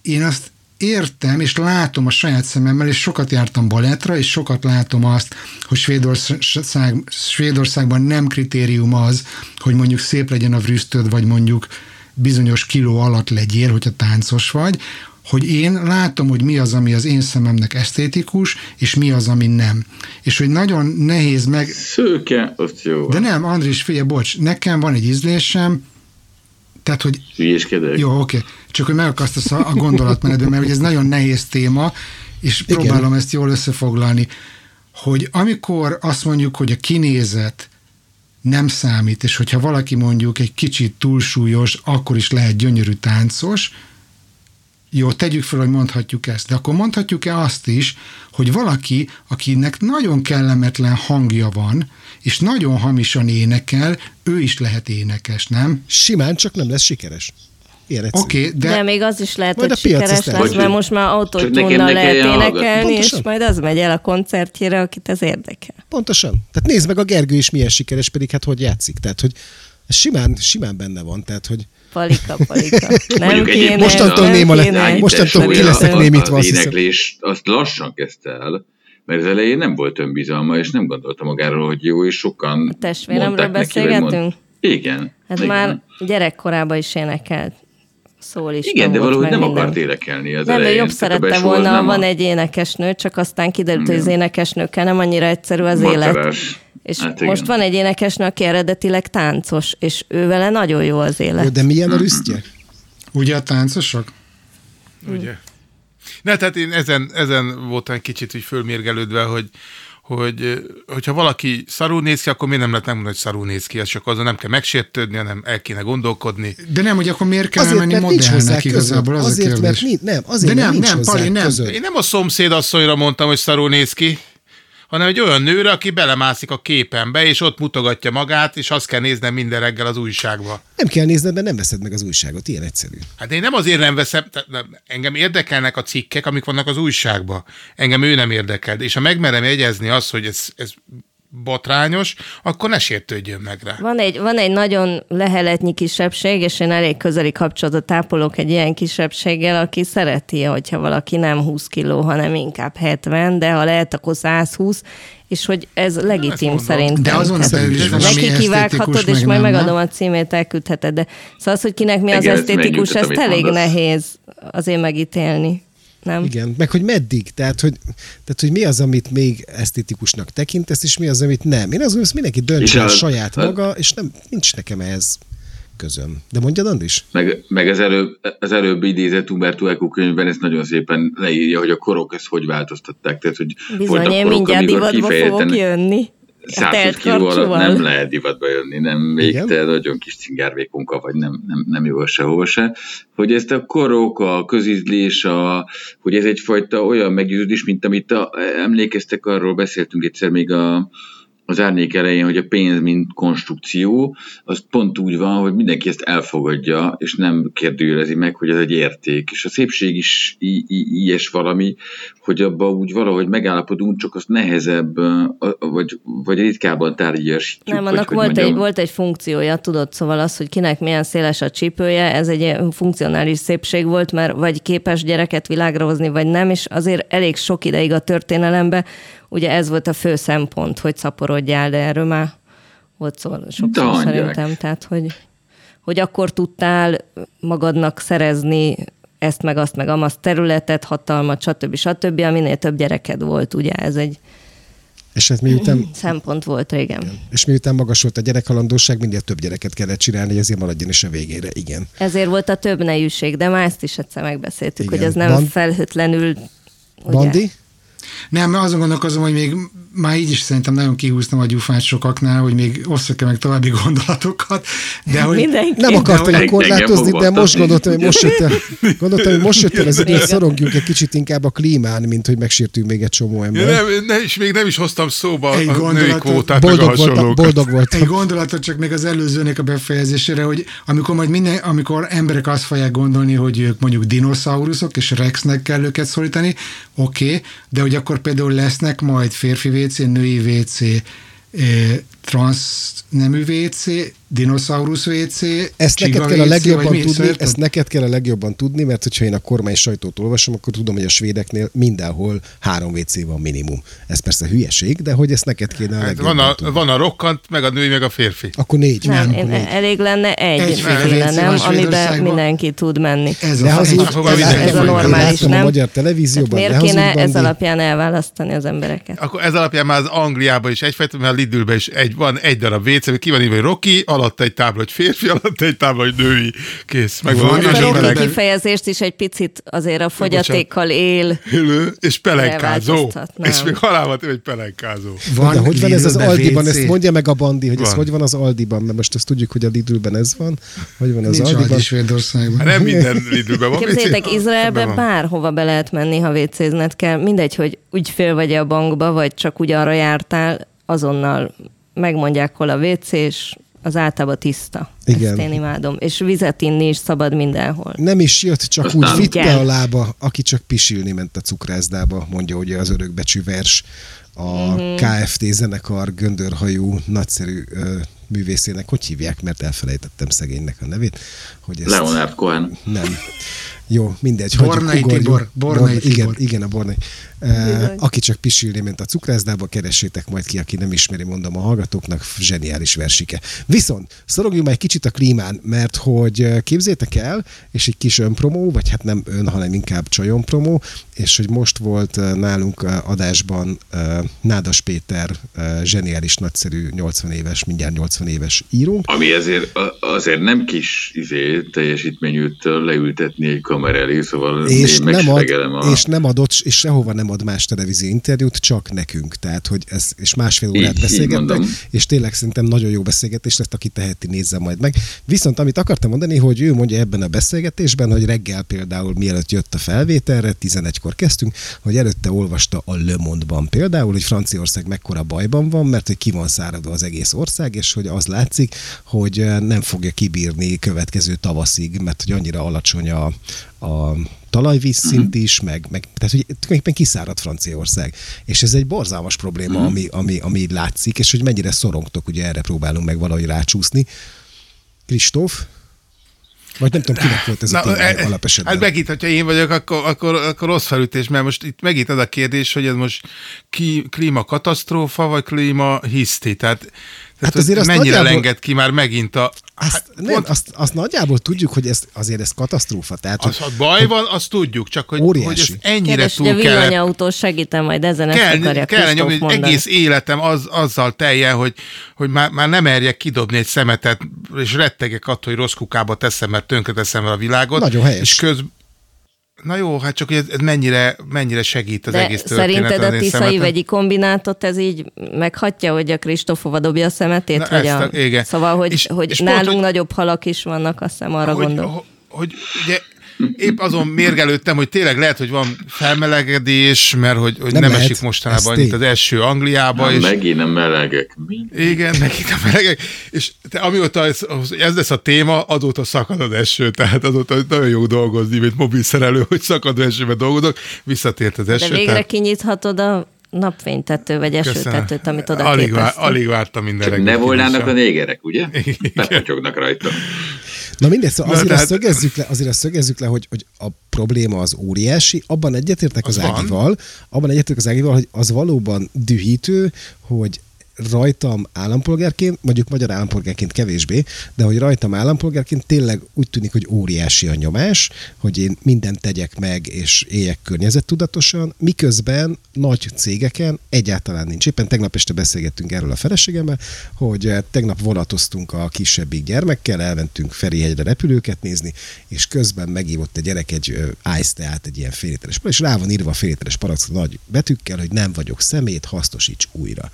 én azt értem, és látom a saját szememmel, és sokat jártam balettra, és sokat látom azt, hogy Svédország, Svédországban nem kritérium az, hogy mondjuk szép legyen a vrüsztöd, vagy mondjuk bizonyos kiló alatt legyél, hogyha táncos vagy, hogy én látom, hogy mi az, ami az én szememnek esztétikus, és mi az, ami nem. És hogy nagyon nehéz meg... Szőke, azt jó. De nem, Andris, figyelj, bocs, nekem van egy ízlésem, tehát, hogy... Hülyéskedek. Jó, oké. Okay. Csak, hogy megakasztasz a, a gondolatmenetben, mert ez nagyon nehéz téma, és Igen. próbálom ezt jól összefoglalni, hogy amikor azt mondjuk, hogy a kinézet nem számít, és hogyha valaki mondjuk egy kicsit túlsúlyos, akkor is lehet gyönyörű táncos, jó, tegyük fel, hogy mondhatjuk ezt, de akkor mondhatjuk-e azt is, hogy valaki, akinek nagyon kellemetlen hangja van, és nagyon hamisan énekel, ő is lehet énekes, nem? Simán, csak nem lesz sikeres. Oké, okay, de... de még az is lehet, majd hogy sikeres lesz, mert most már autótúnnal lehet énekelni, és majd az megy el a koncertjére, akit ez érdekel. Pontosan. Tehát nézd meg a Gergő is milyen sikeres, pedig hát hogy játszik. Tehát, hogy ez simán, simán benne van. Tehát, hogy Palika, palika. Nem kéne, mostantól néma lett, mostantól ki leszek némítva. Az éneklés azt lassan kezdte el, mert az elején nem volt önbizalma, és nem gondolta magáról, hogy jó, és sokan A testvéremről beszélgetünk? Mond... Igen. Hát igen. már gyerekkorában is énekelt szól is. Igen, de valahogy nem minden. akart énekelni az Nem, elején. jobb szerette volna, van a... egy énekesnő, csak aztán kiderült, hogy az énekesnőkkel nem annyira egyszerű az Materes. élet. És hát most van egy énekesnő, aki eredetileg táncos, és ő vele nagyon jó az élet. Jó, de milyen a rüsztje? Ugye a táncosok? Ugye. Ne, tehát én ezen, ezen voltam egy kicsit hogy fölmérgelődve, hogy, hogy hogyha valaki szarul néz ki, akkor miért nem lehet megmondani, hogy szarul néz ki, ez csak azon nem kell megsértődni, hanem el kéne gondolkodni. De nem, hogy akkor miért kell azért, menni modellnek igazából, az azért, a mert nincs, nem, azért, De nem, nem, nem, Pali, nem. Én nem a szomszéd asszonyra mondtam, hogy szarul néz ki hanem egy olyan nőre, aki belemászik a képembe, és ott mutogatja magát, és azt kell néznem minden reggel az újságba. Nem kell nézned, mert nem veszed meg az újságot, ilyen egyszerű. Hát én nem azért nem veszem, tehát engem érdekelnek a cikkek, amik vannak az újságban. Engem ő nem érdekel. És ha megmerem jegyezni azt, hogy ez, ez botrányos, akkor ne sértődjön meg rá. Van egy, van egy nagyon leheletnyi kisebbség, és én elég közeli kapcsolatot ápolok egy ilyen kisebbséggel, aki szereti, hogyha valaki nem 20 kiló, hanem inkább 70, de ha lehet, akkor 120, és hogy ez legitim szerintem. De azon belül is Neki kivághatod, és majd megadom a címét, elküldheted. De szóval az, hogy kinek mi az esztétikus, ezt elég nehéz azért megítélni nem? Igen, meg hogy meddig, tehát hogy, tehát, hogy mi az, amit még esztétikusnak tekintesz, és mi az, amit nem. Én azt hogy mindenki döntse a saját maga, és nem, nincs nekem ehhez közöm. De mondjad, Andris? Meg, meg az, előbb, az előbb idézett Umberto Eco könyvben ezt nagyon szépen leírja, hogy a korok ezt hogy változtatták. Tehát, hogy Bizony, én korok, mindjárt divatba fogok jönni. 120 kiló alatt nem lehet divatba jönni, nem még te nagyon kis cingárvékonka vagy, nem, nem, nem jó sehova se. Hogy ezt a korok, a közizlés, a, hogy ez egyfajta olyan meggyőződés, mint amit a, emlékeztek, arról beszéltünk egyszer még a, az árnyék elején, hogy a pénz, mint konstrukció, az pont úgy van, hogy mindenki ezt elfogadja, és nem kérdőjelezi meg, hogy ez egy érték. És a szépség is i- i- ilyes valami, hogy abba úgy valahogy megállapodunk, csak az nehezebb, vagy, vagy ritkábban tárgyasítjuk. Nem, annak volt, egy, volt egy funkciója, tudod, szóval az, hogy kinek milyen széles a csípője, ez egy funkcionális szépség volt, mert vagy képes gyereket világra hozni, vagy nem, és azért elég sok ideig a történelemben ugye ez volt a fő szempont, hogy szaporodjál, de erről már volt szó sokszor szerintem, tehát hogy, hogy akkor tudtál magadnak szerezni ezt meg azt meg amazt területet, hatalmat, stb. stb., aminél több gyereked volt, ugye ez egy És hát miután, Szempont volt régen. és miután magas volt a gyerekhalandóság, minél több gyereket kellett csinálni, hogy ezért maradjon is a végére. Igen. Ezért volt a több nejűség, de már ezt is egyszer megbeszéltük, Igen. hogy ez nem Band- felhőtlenül... Ugye? Bandi? Nem, azon gondolkozom, hogy még már így is szerintem nagyon kihúztam a gyufát sokaknál, hogy még osszak meg további gondolatokat, de hogy... Mindenki. Nem akartam De korlátozni, de most gondoltam, hogy most jött el, gondoltam, hogy most jött el az idő, szorongjunk egy kicsit inkább a klímán, mint hogy megsértünk még egy csomó Ja, ember. nem, ne, és még nem is hoztam szóba Egy a női kvótát, meg a Boldog voltam, boldog voltam. Egy gondolatot csak még az előzőnek a befejezésére, hogy amikor majd minden, amikor emberek azt fogják gondolni, hogy ők mondjuk dinoszauruszok, és Rexnek kell őket szólítani, oké, okay, de hogy akkor például lesznek majd férfi WC, női WC, transz nemű WC, dinoszaurusz WC, Ezt neked kell a WC, legjobban vagy mi? tudni, Szóval érted? ezt neked kell a legjobban tudni, mert hogyha én a kormány sajtót olvasom, akkor tudom, hogy a svédeknél mindenhol három WC van minimum. Ez persze hülyeség, de hogy ezt neked kéne a Hát legjobban van, a, tudni. van a rokkant, meg a női, meg a férfi. Akkor négy. Nem, akkor én, négy. elég lenne egy, Egy WC nem? Amiben mindenki tud menni. Ez De a, az akkor mindenki láttam, Ez a normális, láttam a nem? magyar televízióban, miért kéne ez alapján elválasztani az embereket? Akkor ez alapján már az Angliában is egyfajta, mert a Lidlben is egy, van egy darab WC, ki van írva, hogy Rocky, alatt egy tábla, hogy férfi, alatt egy tábla, hogy női. Kész. Meg van, Van a Rocky kifejezést is egy picit azért a fogyatékkal él. élő, és pelenkázó. És még halálmat egy pelenkázó. de hogy van ez az Aldiban? Ezt mondja meg a Bandi, hogy ez Van. hogy van az Aldiban, mert most ezt tudjuk, hogy a Lidlben ez van. Hogy van az Nincs Aldiban? Aldi Svédországban. Hát nem minden Lidlben van. Képzeljétek, WC. Izraelbe Ebben van. bárhova be lehet menni, ha WC-zned kell. Mindegy, hogy ügyfél vagy a bankba, vagy csak úgy arra jártál, azonnal megmondják, hol a WC, és az általában tiszta. Igen. Ezt én imádom. És vizet inni is szabad mindenhol. Nem is jött, csak Aztán- úgy vitte Igen. a lába, aki csak pisilni ment a cukrászdába, mondja ugye az örökbecsű vers. A Mhm. KFT zenekar göndörhajú, nagyszerű ö, művészének, hogy hívják, mert elfelejtettem szegénynek a nevét. Hogy ezt Leonard Cohen. Nem. Jó, mindegy. Bornai. Tibor, Bornai Igen, Tibor. igen, a Bornai. Uh, aki csak pisilni ment a cukrászdába, keressétek majd ki, aki nem ismeri, mondom a hallgatóknak, zseniális versike. Viszont szorogjunk már egy kicsit a klímán, mert hogy képzétek el, és egy kis önpromó, vagy hát nem ön, hanem inkább csajompromó, és hogy most volt nálunk adásban Nádas Péter, zseniális, nagyszerű 80 éves, mindjárt 80 éves írónk, Ami ezért, a- azért nem kis izé, teljesítményűt leültetni egy kamera elé, szóval és én nem, ad, a... és nem adott, és sehova nem ad más televízió interjút, csak nekünk. Tehát, hogy ez, és másfél órát Így- beszélgettek, és tényleg szerintem nagyon jó beszélgetés lett, aki teheti, nézze majd meg. Viszont amit akartam mondani, hogy ő mondja ebben a beszélgetésben, hogy reggel például mielőtt jött a felvételre, 11-kor kezdtünk, hogy előtte olvasta a Le Monde-ban például, hogy Franciaország mekkora bajban van, mert hogy ki van száradva az egész ország, és hogy az látszik, hogy nem fogja kibírni következő tavaszig, mert hogy annyira alacsony a, a talajvízszint is, meg, meg tehát hogy tulajdonképpen kiszárad Franciaország. És ez egy borzalmas probléma, ami, ami, ami így látszik, és hogy mennyire szorongtok, ugye erre próbálunk meg valahogy rácsúszni. Kristóf? Vagy nem tudom, kinek volt ez a téma eh, alapesetben. Hát megint, hogyha én vagyok, akkor, akkor, akkor rossz felütés, mert most itt megint az a kérdés, hogy ez most ki, klímakatasztrófa, vagy klímahiszti. Tehát, tehát Hát hogy azért azt mennyire nagyjából- lenged ki már megint a... Azt, hát, nem, pont- azt, azt nagyjából tudjuk, hogy ez, azért ez katasztrófa. Tehát, az, hogy, ha baj van, azt tudjuk, csak hogy, Óriási. hogy ez ennyire Keres, hogy a túl kell villanyautó segítem majd ezen, ezt kell, akarja kell nyomni, hogy mondani. egész életem az, azzal teljen, hogy, hogy már, már nem merjek kidobni egy szemetet, és rettegek attól, hogy rossz kukába teszem, mert tönkreteszem a világot. Nagyon helyes. És köz... Na jó, hát csak hogy ez, ez mennyire, mennyire segít az De egész történet. szerinted a tiszai vegyi kombinátot ez így meghatja, hogy a Kristóf hova dobja a szemetét? Na, vagy ezt a... igen. Szóval, hogy, És- hogy és pont, nálunk hogy- nagyobb halak is vannak, azt hiszem arra hogy, gondol. hogy, hogy ugye épp azon mérgelődtem, hogy tényleg lehet, hogy van felmelegedés, mert hogy, hogy Nem nem, lehet. esik mostanában annyit az első Angliába, Na, és megint a melegek. Mi? Igen, nekik a melegek, és te, amióta ez, ez lesz a téma, azóta szakad az eső, tehát azóta nagyon jó dolgozni, mint mobil szerelő, hogy szakadó esőben dolgozok, visszatért az eső. De végre tehát kinyithatod a napfénytető vagy esőtetőt, amit oda alig, vár, alig vártam minden Csak ne volnának a négerek, ugye? Bepotyognak rajta. Na mindegy, szóval Na, azért, tehát- azt szögezzük le, azért azt szögezzük le, hogy, hogy a probléma az óriási, abban egyetértek az, Az. Ágival, abban egyetértek az Ágival, hogy az valóban dühítő, hogy rajtam állampolgárként, mondjuk magyar állampolgárként kevésbé, de hogy rajtam állampolgárként tényleg úgy tűnik, hogy óriási a nyomás, hogy én mindent tegyek meg, és éljek környezettudatosan, miközben nagy cégeken egyáltalán nincs. Éppen tegnap este beszélgettünk erről a feleségemmel, hogy eh, tegnap vonatoztunk a kisebbik gyermekkel, elmentünk Ferihegyre repülőket nézni, és közben megívott a gyerek egy ice teát, egy ilyen féliteres és rá van írva a féliteres parac nagy betűkkel, hogy nem vagyok szemét, hasznosíts újra.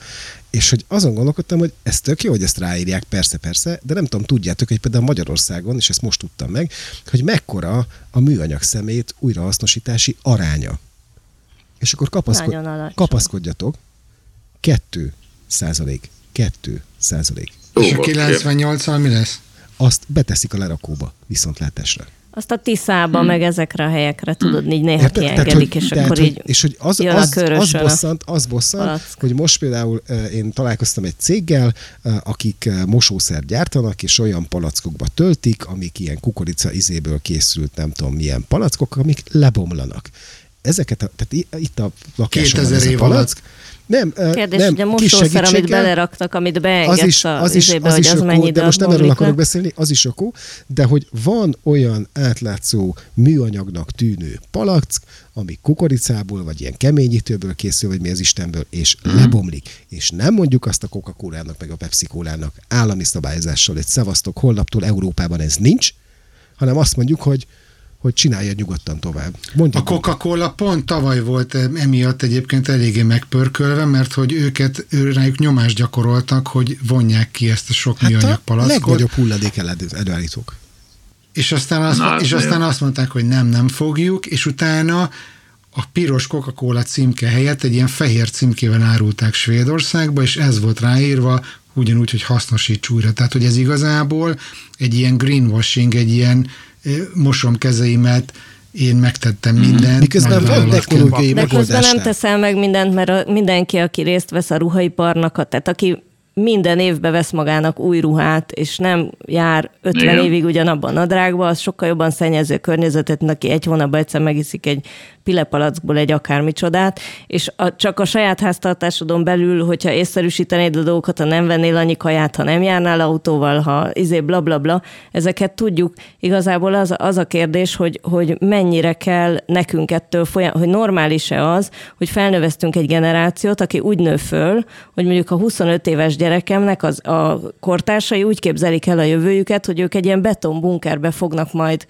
És hogy azon gondolkodtam, hogy ez tök jó, hogy ezt ráírják, persze, persze, de nem tudom, tudjátok, hogy például Magyarországon, és ezt most tudtam meg, hogy mekkora a műanyag szemét újrahasznosítási aránya. És akkor kapaszkod, kapaszkodjatok, 2 százalék. 2 százalék. És a 98-al mi lesz? Azt beteszik a lerakóba, viszontlátásra. Azt a Tiszába, hmm. meg ezekre a helyekre, tudod, így néha Érte, kiengedik, és tehát, akkor hogy, így És hogy az, jön az, a az, bosszant, az bosszant, palack. hogy most például én találkoztam egy céggel, akik mosószer gyártanak, és olyan palackokba töltik, amik ilyen kukorica izéből készült, nem tudom milyen palackok, amik lebomlanak ezeket, a, tehát itt a lakásomban ez a palack, alatt. Nem, Kérdés, nem, hogy a mosószer, amit beleraktak, amit beengedsz az is, az is, izébe, az hogy is az mennyi de most nem erről akarok beszélni, az is okó, de hogy van olyan átlátszó műanyagnak tűnő palack, ami kukoricából, vagy ilyen keményítőből készül, vagy mi az Istenből, és mm. lebomlik. És nem mondjuk azt a coca cola meg a pepsi cola állami szabályozással, hogy szevasztok, holnaptól Európában ez nincs, hanem azt mondjuk, hogy hogy csinálja nyugodtan tovább. Mondjuk a Coca-Cola pont tavaly volt emiatt egyébként eléggé megpörkölve, mert hogy őket, őrájuk nyomást gyakoroltak, hogy vonják ki ezt a sok hát műanyag palackot. a legnagyobb hulladék előállítók. És aztán, azt, Na, és aztán azt mondták, hogy nem, nem fogjuk, és utána a piros Coca-Cola címke helyett egy ilyen fehér címkével árulták Svédországba, és ez volt ráírva, ugyanúgy, hogy hasznosíts újra. Tehát, hogy ez igazából egy ilyen greenwashing, egy ilyen mosom kezeimet, én megtettem mhm. mindent. Miközben van technológiai De közben nem teszel meg mindent, mert a, mindenki, aki részt vesz a ruhaiparnak, tehát aki minden évbe vesz magának új ruhát, és nem jár 50 Igen. évig ugyanabban a nadrágban, az sokkal jobban szennyező a környezetet, aki egy hónapban egyszer megiszik egy pilepalackból egy akármicsodát, és a, csak a saját háztartásodon belül, hogyha észszerűsítenéd a dolgokat, ha nem vennél annyi kaját, ha nem járnál autóval, ha izé bla bla bla, ezeket tudjuk. Igazából az, az a kérdés, hogy, hogy mennyire kell nekünk ettől folyam, hogy normális-e az, hogy felnöveztünk egy generációt, aki úgy nő föl, hogy mondjuk a 25 éves gyerekemnek az, a kortársai úgy képzelik el a jövőjüket, hogy ők egy ilyen betonbunkerbe fognak majd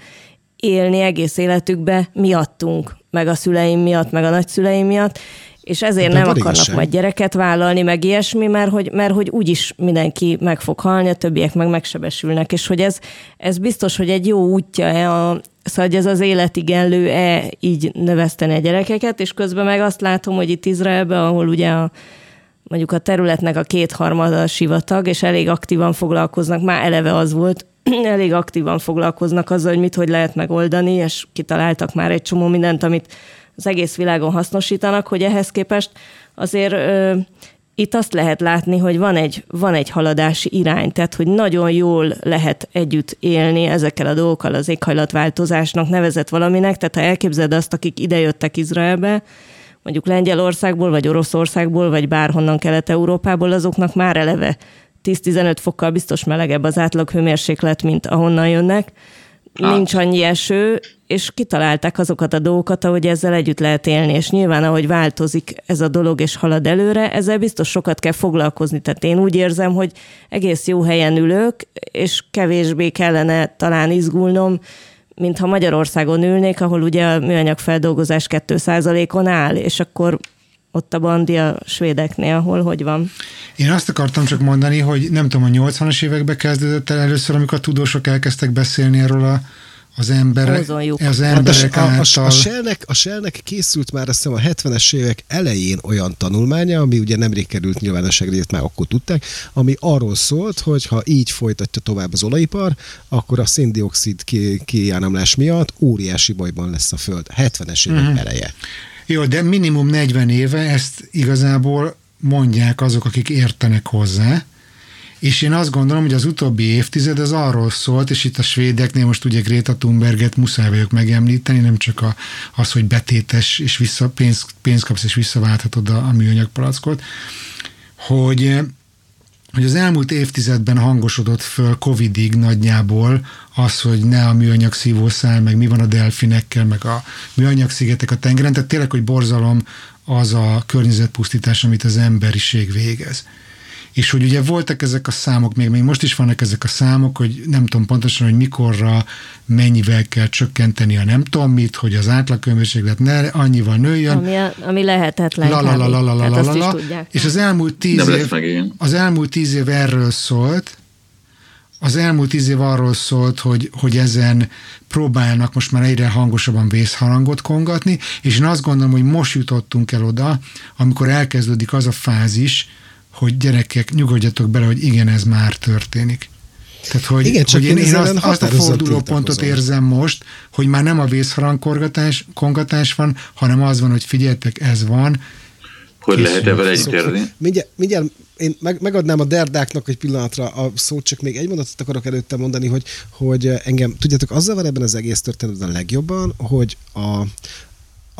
élni egész életükbe miattunk, meg a szüleim miatt, meg a nagyszüleim miatt, és ezért De nem akarnak igazság. majd gyereket vállalni, meg ilyesmi, mert hogy, mert hogy úgyis mindenki meg fog halni, a többiek meg megsebesülnek, és hogy ez, ez biztos, hogy egy jó útja-e a, Szóval, hogy ez az életigenlő-e így növeszteni a gyerekeket, és közben meg azt látom, hogy itt Izraelben, ahol ugye a, mondjuk a területnek a kétharmada sivatag, és elég aktívan foglalkoznak, már eleve az volt, elég aktívan foglalkoznak azzal, hogy mit hogy lehet megoldani, és kitaláltak már egy csomó mindent, amit az egész világon hasznosítanak, hogy ehhez képest azért ö, itt azt lehet látni, hogy van egy, van egy haladási irány, tehát hogy nagyon jól lehet együtt élni ezekkel a dolgokkal az éghajlatváltozásnak nevezett valaminek, tehát ha elképzeled azt, akik idejöttek Izraelbe, mondjuk Lengyelországból, vagy Oroszországból, vagy bárhonnan Kelet-Európából, azoknak már eleve 10-15 fokkal biztos melegebb az átlag hőmérséklet, mint ahonnan jönnek. Hát. Nincs annyi eső, és kitalálták azokat a dolgokat, ahogy ezzel együtt lehet élni, és nyilván ahogy változik ez a dolog, és halad előre, ezzel biztos sokat kell foglalkozni. Tehát én úgy érzem, hogy egész jó helyen ülök, és kevésbé kellene talán izgulnom, mintha Magyarországon ülnék, ahol ugye a műanyag feldolgozás 2%-on áll, és akkor ott a bandi a svédeknél, hol hogy van. Én azt akartam csak mondani, hogy nem tudom, a 80-as években kezdődött el először, amikor a tudósok elkezdtek beszélni erről a az, emberek, az emberek hát a, által... A, a, Shellnek, a Shellnek készült már azt hiszem a 70-es évek elején olyan tanulmánya, ami ugye nemrég került nyilvánosságra, illetve már akkor tudták, ami arról szólt, hogy ha így folytatja tovább az olajipar, akkor a széndiokszid kiáramlás miatt óriási bajban lesz a Föld. 70-es évek uh-huh. eleje. Jó, de minimum 40 éve ezt igazából mondják azok, akik értenek hozzá, és én azt gondolom, hogy az utóbbi évtized az arról szólt, és itt a svédeknél most ugye Greta Thunberget muszáj vagyok megemlíteni, nem csak a, az, hogy betétes és vissza, pénz, pénzt kapsz és visszaválthatod a, a műanyag hogy hogy az elmúlt évtizedben hangosodott föl Covidig nagyjából az, hogy ne a műanyag szívószál, meg mi van a delfinekkel, meg a műanyag szigetek a tengeren, tehát tényleg, hogy borzalom az a környezetpusztítás, amit az emberiség végez. És hogy ugye voltak ezek a számok, még, még most is vannak ezek a számok, hogy nem tudom pontosan, hogy mikorra, mennyivel kell csökkenteni a nem tudom mit, hogy az átlagkömérséklet ne annyival nőjön. Ami, a, ami lehetetlen. La, la, la, la, la, la, la, la. És az elmúlt tíz Nem év, meg, az elmúlt tíz év erről szólt, az elmúlt tíz év arról szólt, hogy, hogy ezen próbálnak most már egyre hangosabban vészharangot kongatni, és én azt gondolom, hogy most jutottunk el oda, amikor elkezdődik az a fázis, hogy gyerekek, nyugodjatok bele, hogy igen, ez már történik. Tehát, hogy, Igen, csak hogy én én, azt, azt a fordulópontot érzem most, hogy már nem a vészharangkongatás kongatás van, hanem az van, hogy figyeljetek, ez van, Hogy Készülünk. lehet-e vele együtt Szóval, érni? mindjárt, mindjárt én meg, megadnám a derdáknak egy pillanatra a szót, csak még egy mondatot akarok előtte mondani, hogy, hogy engem, tudjátok, azzal van ebben az egész történetben a legjobban, hogy a,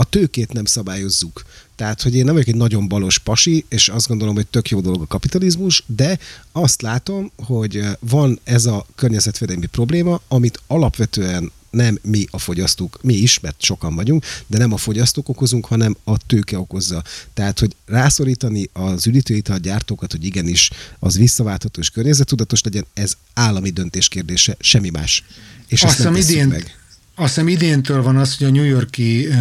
a tőkét nem szabályozzuk. Tehát, hogy én nem vagyok egy nagyon balos pasi, és azt gondolom, hogy tök jó dolog a kapitalizmus, de azt látom, hogy van ez a környezetvédelmi probléma, amit alapvetően nem mi a fogyasztók, mi is, mert sokan vagyunk, de nem a fogyasztók okozunk, hanem a tőke okozza. Tehát, hogy rászorítani az üdítőital gyártókat, hogy igenis az visszaváltható és környezettudatos legyen, ez állami döntés kérdése, semmi más. És Azt hiszem idén, meg. Azt hiszem idéntől van az, hogy a New Yorki ö,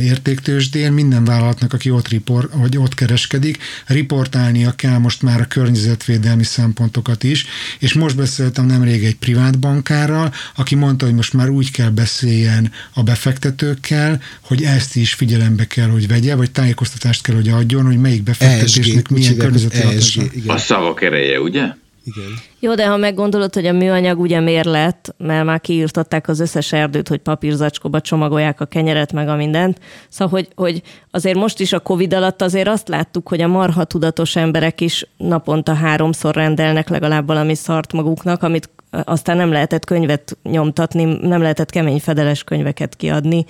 értéktősdén minden vállalatnak, aki ott, report, vagy ott kereskedik, riportálnia kell most már a környezetvédelmi szempontokat is, és most beszéltem nemrég egy privát bankárral, aki mondta, hogy most már úgy kell beszéljen a befektetőkkel, hogy ezt is figyelembe kell, hogy vegye, vagy tájékoztatást kell, hogy adjon, hogy melyik befektetésnek ESG, milyen környezeti ESG, hatása. igen. A szavak ereje, ugye? Igen. Jó, de ha meggondolod, hogy a műanyag ugye miért lett, mert már kiírtották az összes erdőt, hogy papírzacskóba csomagolják a kenyeret, meg a mindent. Szóval, hogy, hogy azért most is a Covid alatt azért azt láttuk, hogy a marha tudatos emberek is naponta háromszor rendelnek legalább valami szart maguknak, amit aztán nem lehetett könyvet nyomtatni, nem lehetett kemény fedeles könyveket kiadni,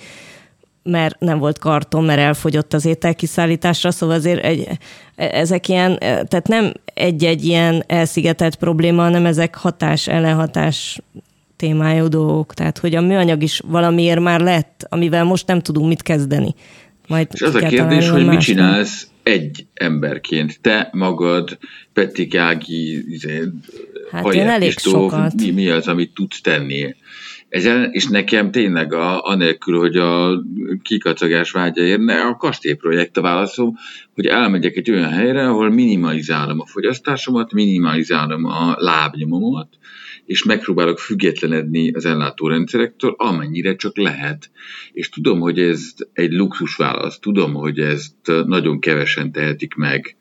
mert nem volt karton, mert elfogyott az ételkiszállításra, szóval azért egy, ezek ilyen, tehát nem egy-egy ilyen elszigetelt probléma, hanem ezek hatás, ellenhatás témájú dolgok. Tehát, hogy a műanyag is valamiért már lett, amivel most nem tudunk mit kezdeni. Majd És az a kérdés, hogy mit csinálsz egy emberként. Te magad, Petik Ági, izé, Hát én elég sokat. Mi, mi az, amit tudsz tenni? Ezen, és nekem tényleg a, anélkül, hogy a kikacagás vágya érne, a kastélyprojekt a válaszom, hogy elmegyek egy olyan helyre, ahol minimalizálom a fogyasztásomat, minimalizálom a lábnyomomat, és megpróbálok függetlenedni az ellátórendszerektől, amennyire csak lehet. És tudom, hogy ez egy luxus válasz, tudom, hogy ezt nagyon kevesen tehetik meg,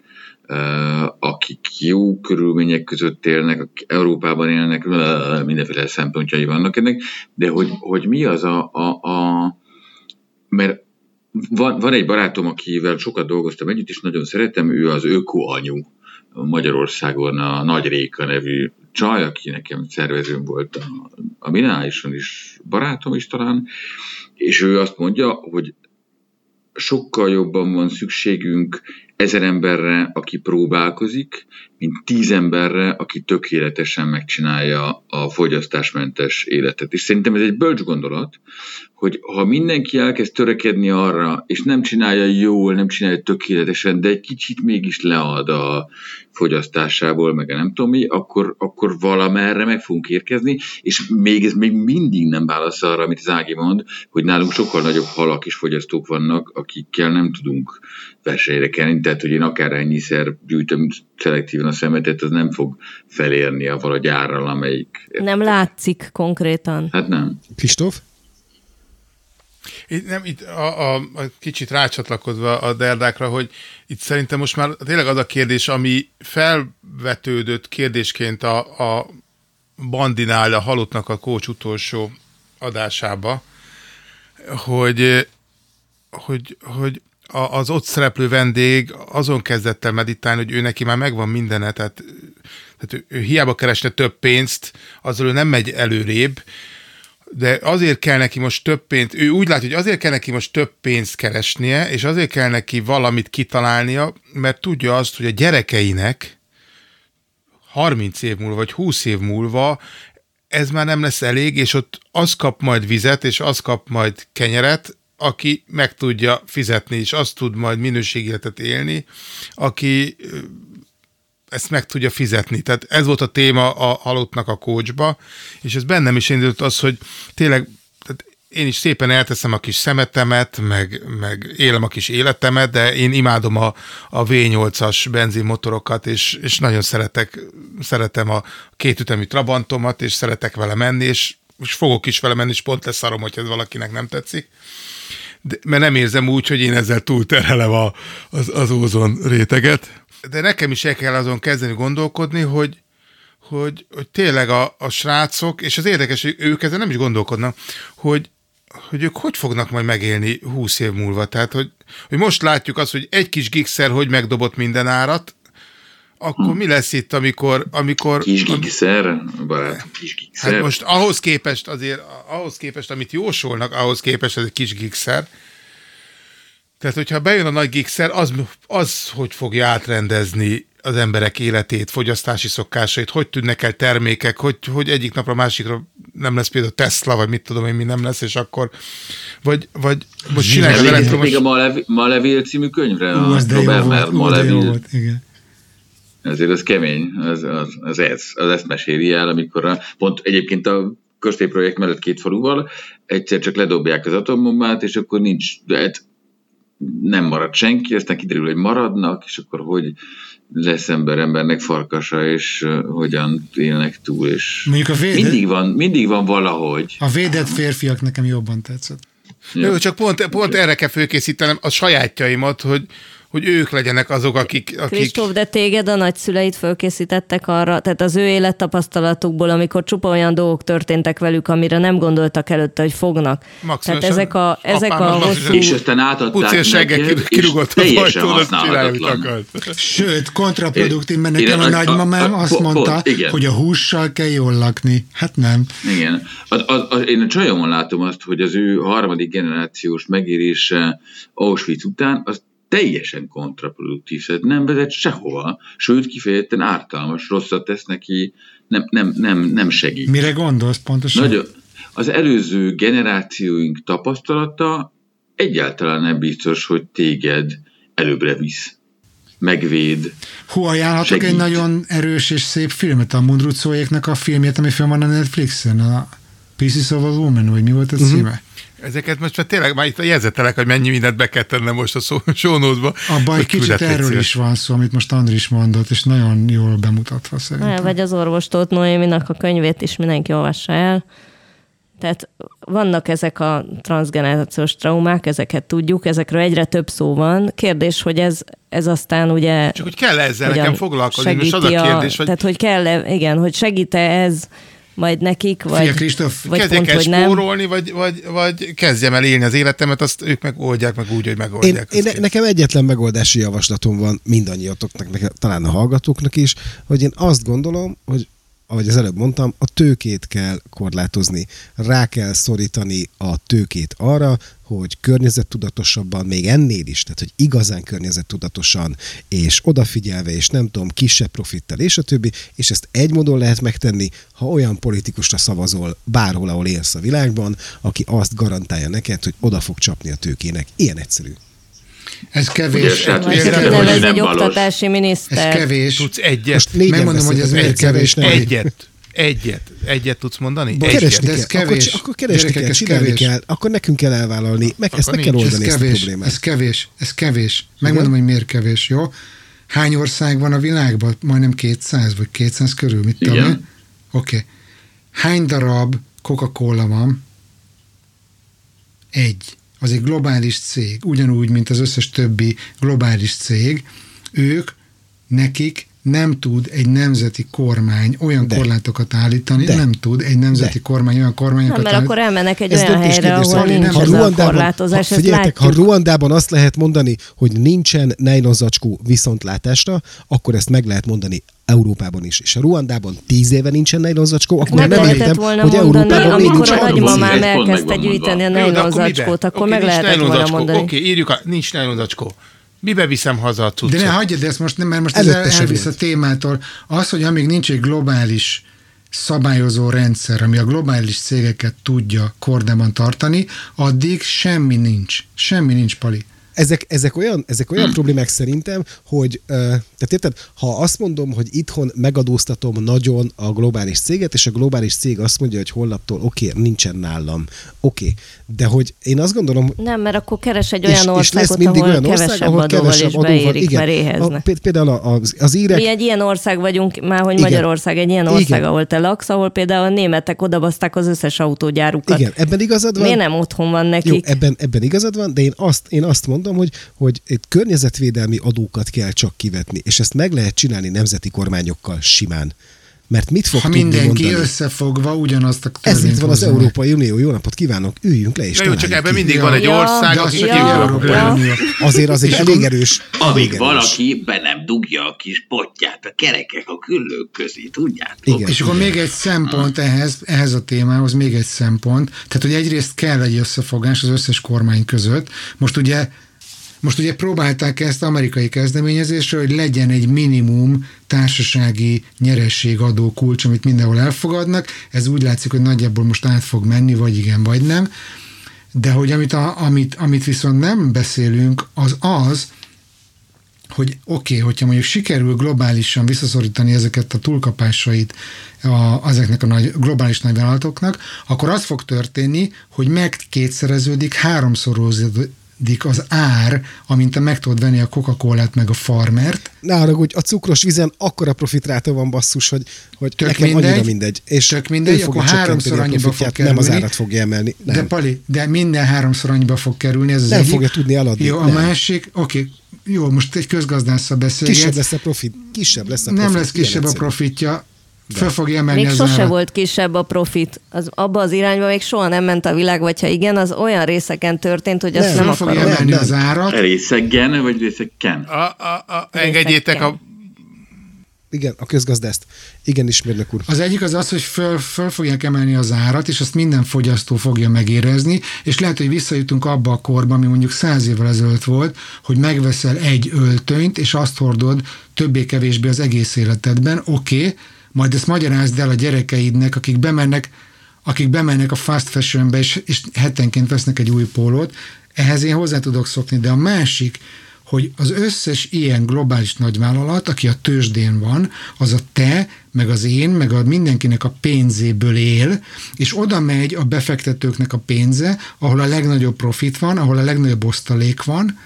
akik jó körülmények között élnek, akik Európában élnek, mindenféle szempontjai vannak ennek, de hogy, hogy mi az a, a, a mert van, van egy barátom, akivel sokat dolgoztam együtt, és nagyon szeretem, ő az öko anyu Magyarországon a Nagy Réka nevű csaj, aki nekem szervezőm volt a, a Minálisan is barátom is talán, és ő azt mondja, hogy sokkal jobban van szükségünk ezer emberre, aki próbálkozik, mint tíz emberre, aki tökéletesen megcsinálja a fogyasztásmentes életet. És szerintem ez egy bölcs gondolat, hogy ha mindenki elkezd törekedni arra, és nem csinálja jól, nem csinálja tökéletesen, de egy kicsit mégis lead a fogyasztásából, meg a nem tudom mi, akkor, akkor valamerre meg fogunk érkezni, és még ez még mindig nem válasz arra, amit az Ági mond, hogy nálunk sokkal nagyobb halak és fogyasztók vannak, akikkel nem tudunk versenyre kelni, tehát hogy én akár ennyiszer gyűjtöm szelektíven a szemetet, az nem fog felérni a valahogy árral, amelyik... Nem látszik konkrétan. Hát nem. Kristóf? Itt, nem, itt a, a, a kicsit rácsatlakozva a derdákra, hogy itt szerintem most már tényleg az a kérdés, ami felvetődött kérdésként a, a Bandinál, a Halottnak a kócs utolsó adásába, hogy, hogy, hogy a, az ott szereplő vendég azon kezdett el meditálni, hogy ő neki már megvan mindene, tehát, tehát ő, ő hiába keresne több pénzt, azzal ő nem megy előrébb, de azért kell neki most több pénzt, ő úgy látja, hogy azért kell neki most több pénzt keresnie, és azért kell neki valamit kitalálnia, mert tudja azt, hogy a gyerekeinek 30 év múlva, vagy 20 év múlva ez már nem lesz elég, és ott az kap majd vizet, és az kap majd kenyeret, aki meg tudja fizetni, és azt tud majd minőségéletet élni, aki ezt meg tudja fizetni. Tehát ez volt a téma a halottnak a kócsba, és ez bennem is indult az, hogy tényleg tehát én is szépen elteszem a kis szemetemet, meg, meg élem a kis életemet, de én imádom a, a V8-as benzinmotorokat, és, és nagyon szeretek, szeretem a kétütemű Trabantomat, és szeretek vele menni, és most fogok is vele menni, és pont lesz szarom, hogy ez valakinek nem tetszik. De, mert nem érzem úgy, hogy én ezzel túlterhelem a, az, az ózon réteget. De nekem is el kell azon kezdeni gondolkodni, hogy, hogy, hogy tényleg a, a srácok, és az érdekes, hogy ők ezen nem is gondolkodnak, hogy, hogy ők hogy fognak majd megélni 20 év múlva. Tehát, hogy, hogy most látjuk azt, hogy egy kis gigszer hogy megdobott minden árat, akkor mi lesz itt, amikor... amikor Kis gigszer, barát, kis gigszer. Hát most ahhoz képest azért, ahhoz képest, amit jósolnak, ahhoz képest ez egy kis gigszer. Tehát, hogyha bejön a nagy gigszer, az, az hogy fogja átrendezni az emberek életét, fogyasztási szokásait, hogy tűnnek el termékek, hogy, hogy egyik napra másikra nem lesz például Tesla, vagy mit tudom én, mi nem lesz, és akkor, vagy, vagy most csinálják az elektromos... még a Malev- Malevél című könyvre? Ú, A az de jó Robert volt, Mer- jó. Ezért az kemény, az, az, az ez, az ezt meséli el, amikor a, pont egyébként a közté projekt mellett két faluval egyszer csak ledobják az atombombát, és akkor nincs, de hát nem marad senki, aztán kiderül, hogy maradnak, és akkor hogy lesz ember embernek farkasa, és hogyan élnek túl, és Mondjuk a védett, mindig van, mindig van valahogy. a védett férfiak nekem jobban tetszett. Jó, csak pont, pont erre kell fölkészítenem a sajátjaimat, hogy, hogy ők legyenek azok, akik... akik Kristóf, de téged a nagyszüleid fölkészítettek arra, tehát az ő élettapasztalatukból, amikor csupa olyan dolgok történtek velük, amire nem gondoltak előtte, hogy fognak. Maximálisan tehát ezek a, ezek a hosszú... És aztán átadták neked, kir- és teljesen használhatatlan. Sőt, kontraproduktív, mert nekem a a- nagymamám a- a- azt mondta, hogy a hússal kell jól lakni. Hát nem. Igen. Az, én a csajomon látom azt, hogy az ő harmadik generációs megérése Auschwitz után, az teljesen kontraproduktív, tehát nem vezet sehova, sőt kifejezetten ártalmas, rosszat tesz neki, nem, nem, nem, nem segít. Mire gondolsz pontosan? Nagyon, az előző generációink tapasztalata egyáltalán nem biztos, hogy téged előbbre visz, megvéd. Hú, ajánlhatok Segít. egy nagyon erős és szép filmet, a Mundrucóéknak a filmjét, ami film van a Netflixen, a Pieces of a Woman, vagy mi volt a Mhm. címe? Ezeket most már tényleg már itt jegyzetelek, hogy mennyi mindent be kell tennem most a szó- sónózba. Abban egy kicsit erről is van szó, amit most Andris mondott, és nagyon jól bemutatva szerintem. Ne, vagy az orvostót Noéminak a könyvét is mindenki olvassa el. Tehát vannak ezek a transgenerációs traumák, ezeket tudjuk, ezekről egyre több szó van. Kérdés, hogy ez, ez aztán ugye... Csak hogy kell ezzel nekem foglalkozni, most az a kérdés, hogy Tehát, hogy kell -e, igen, hogy segít-e ez majd nekik, vagy, Fia Kristóf, vagy kezdjek pont, el hogy nem. spórolni, vagy, vagy, vagy kezdjem el élni az életemet, azt ők meg oldják meg úgy, hogy Én, megoldják. én, azt nekem egyetlen megoldási javaslatom van mindannyiatoknak, nekem, talán a hallgatóknak is, hogy én azt gondolom, hogy ahogy az előbb mondtam, a tőkét kell korlátozni. Rá kell szorítani a tőkét arra, hogy környezettudatosabban, még ennél is, tehát hogy igazán környezettudatosan, és odafigyelve, és nem tudom, kisebb profittal, és a többi, és ezt egy módon lehet megtenni, ha olyan politikusra szavazol bárhol, ahol élsz a világban, aki azt garantálja neked, hogy oda fog csapni a tőkének. Ilyen egyszerű. Ez Ugye, kevés. Vagy Értem, Ez hogy kevés. nem egy valós. oktatási Ez miniszter. kevés. Tudsz egyet? Most Megmondom, hogy ez miért kevés, és nem Egyet. Egyet. Egyet tudsz mondani? Bo- Egyet. keresni De ez kell, kevés. Akkor, akkor keresni Gyerekek, kell, ez csinálni kevés. kell, akkor nekünk kell elvállalni, meg ezt Akkor meg kell oldani Ez ezt a kevés, problémát. ez kevés, ez kevés. Megmondom, hogy miért kevés, jó? Hány ország van a világban? Majdnem 200, vagy 200 körül, mit tudom? Oké. Okay. Hány darab Coca-Cola van? Egy. Az egy globális cég, ugyanúgy, mint az összes többi globális cég. Ők, nekik nem tud egy nemzeti kormány olyan De. korlátokat állítani, De. nem tud egy nemzeti De. kormány olyan kormányokat Nem, mert akkor elmennek egy Ez olyan helyre, ahol Zoli, nincs nem. ez a Ruandában, korlátozás, ha, ezt figyeljetek, ha. Ruandában azt lehet mondani, hogy nincsen nejlonzacskó viszontlátásra, akkor ezt meg lehet mondani Európában is. És ha Ruandában tíz éve nincsen nejlonzacskó, akkor Meg nem lehetett értem, volna hogy mondani, Európában miért amikor a nagymamám Ez elkezdte gyűjteni a de akkor meg lehetett volna mondani. Oké, írjuk, a, nincs nejlonzacskó. Mibe viszem haza a cuccot? De ne hagyjad, ezt most nem, mert most ez Előtte el, se elvisz a témától. Az, hogy amíg nincs egy globális szabályozó rendszer, ami a globális cégeket tudja kordában tartani, addig semmi nincs. Semmi nincs, Pali. Ezek, ezek olyan, ezek olyan problémák szerintem, hogy, tehát érted, ha azt mondom, hogy itthon megadóztatom nagyon a globális céget, és a globális cég azt mondja, hogy holnaptól oké, okay, nincsen nálam, oké, okay. de hogy én azt gondolom, Nem, mert akkor keres egy és, olyan és országot, lesz mindig ahol olyan ország, kevesebb ahol adóval kevesebb is adóval, beérik, igen. mert A, éheznek. pé- például az, az írek, Mi egy ilyen ország vagyunk, már hogy Igen. Magyarország egy ilyen ország, Igen. ahol te laksz, ahol például a németek odabaszták az összes autógyárukat. igen, ebben igazad van. Miért nem otthon van Jó, nekik? ebben, ebben igazad van, de én azt, én azt mondom, hogy, hogy itt környezetvédelmi adókat kell csak kivetni, és ezt meg lehet csinálni nemzeti kormányokkal simán. Mert mit fog Ha tudni mindenki mondani? összefogva ugyanazt a Ez itt van az. Európai Unió. Jó napot kívánok, üljünk le és Na jó, csak ebben mindig Ja. van egy Ja, ország, az aki Ja, egy ja. Európai Unió. Azért az egy elég erős. Amíg valaki be nem dugja a kis potját a kerekek a küllők közé, tudjátok? Igen. És akkor még egy szempont ehhez, ehhez a témához, még egy szempont. Tehát, hogy egyrészt kell egy összefogás az összes kormány között. Most ugye most ugye próbálták ezt amerikai kezdeményezésre, hogy legyen egy minimum társasági nyerességadó kulcs, amit mindenhol elfogadnak. Ez úgy látszik, hogy nagyjából most át fog menni, vagy igen, vagy nem. De hogy amit, a, amit, amit viszont nem beszélünk, az az, hogy oké, okay, hogyha mondjuk sikerül globálisan visszaszorítani ezeket a túlkapásait a, ezeknek a nagy, globális nagyvállalatoknak, akkor az fog történni, hogy megkétszereződik, háromszorozódik az ár, amint te meg tudod venni a Coca-Colát meg a farmert, Ne haragudj, a cukros vízen akkora profitráta van basszus, hogy, hogy Tök nekem mindegy. annyira mindegy. És Tök mindegy, akkor háromszor annyiba fog profitját, Nem az kerülni. árat fogja emelni. Nem. De Pali, de minden háromszor annyiba fog kerülni, ez az Nem egyik. fogja tudni eladni, Jó, a nem. másik, oké, jó, most egy közgazdásszal beszélgetsz. kisebb lesz a profit. Kisebb lesz a profit. nem lesz kisebb a egyszerű. Profitja, föl fogja emelni Még az sose árat. volt kisebb a profit. Az, abba az irányba még soha nem ment a világ, vagy ha igen, az olyan részeken történt, hogy azt Nem, nem, Föl fogja akarom. emelni Nem, az nem. árat, Részegen vagy részeken? A, a, a, engedjétek a... Igen, a közgazdászt. Igen, ismérnök úr. Az egyik az az, hogy föl, föl fogják emelni az árat, és azt minden fogyasztó fogja megérezni, és lehet, hogy visszajutunk abba a korba, ami mondjuk száz évvel ezelőtt volt, hogy megveszel egy öltönyt, és azt hordod többé-kevésbé az egész életedben, oké, okay, majd ezt magyarázd el a gyerekeidnek, akik bemennek, akik bemennek a fast fashionbe, és, és hetenként vesznek egy új pólót, ehhez én hozzá tudok szokni, de a másik, hogy az összes ilyen globális nagyvállalat, aki a tőzsdén van, az a te, meg az én, meg a mindenkinek a pénzéből él, és oda megy a befektetőknek a pénze, ahol a legnagyobb profit van, ahol a legnagyobb osztalék van,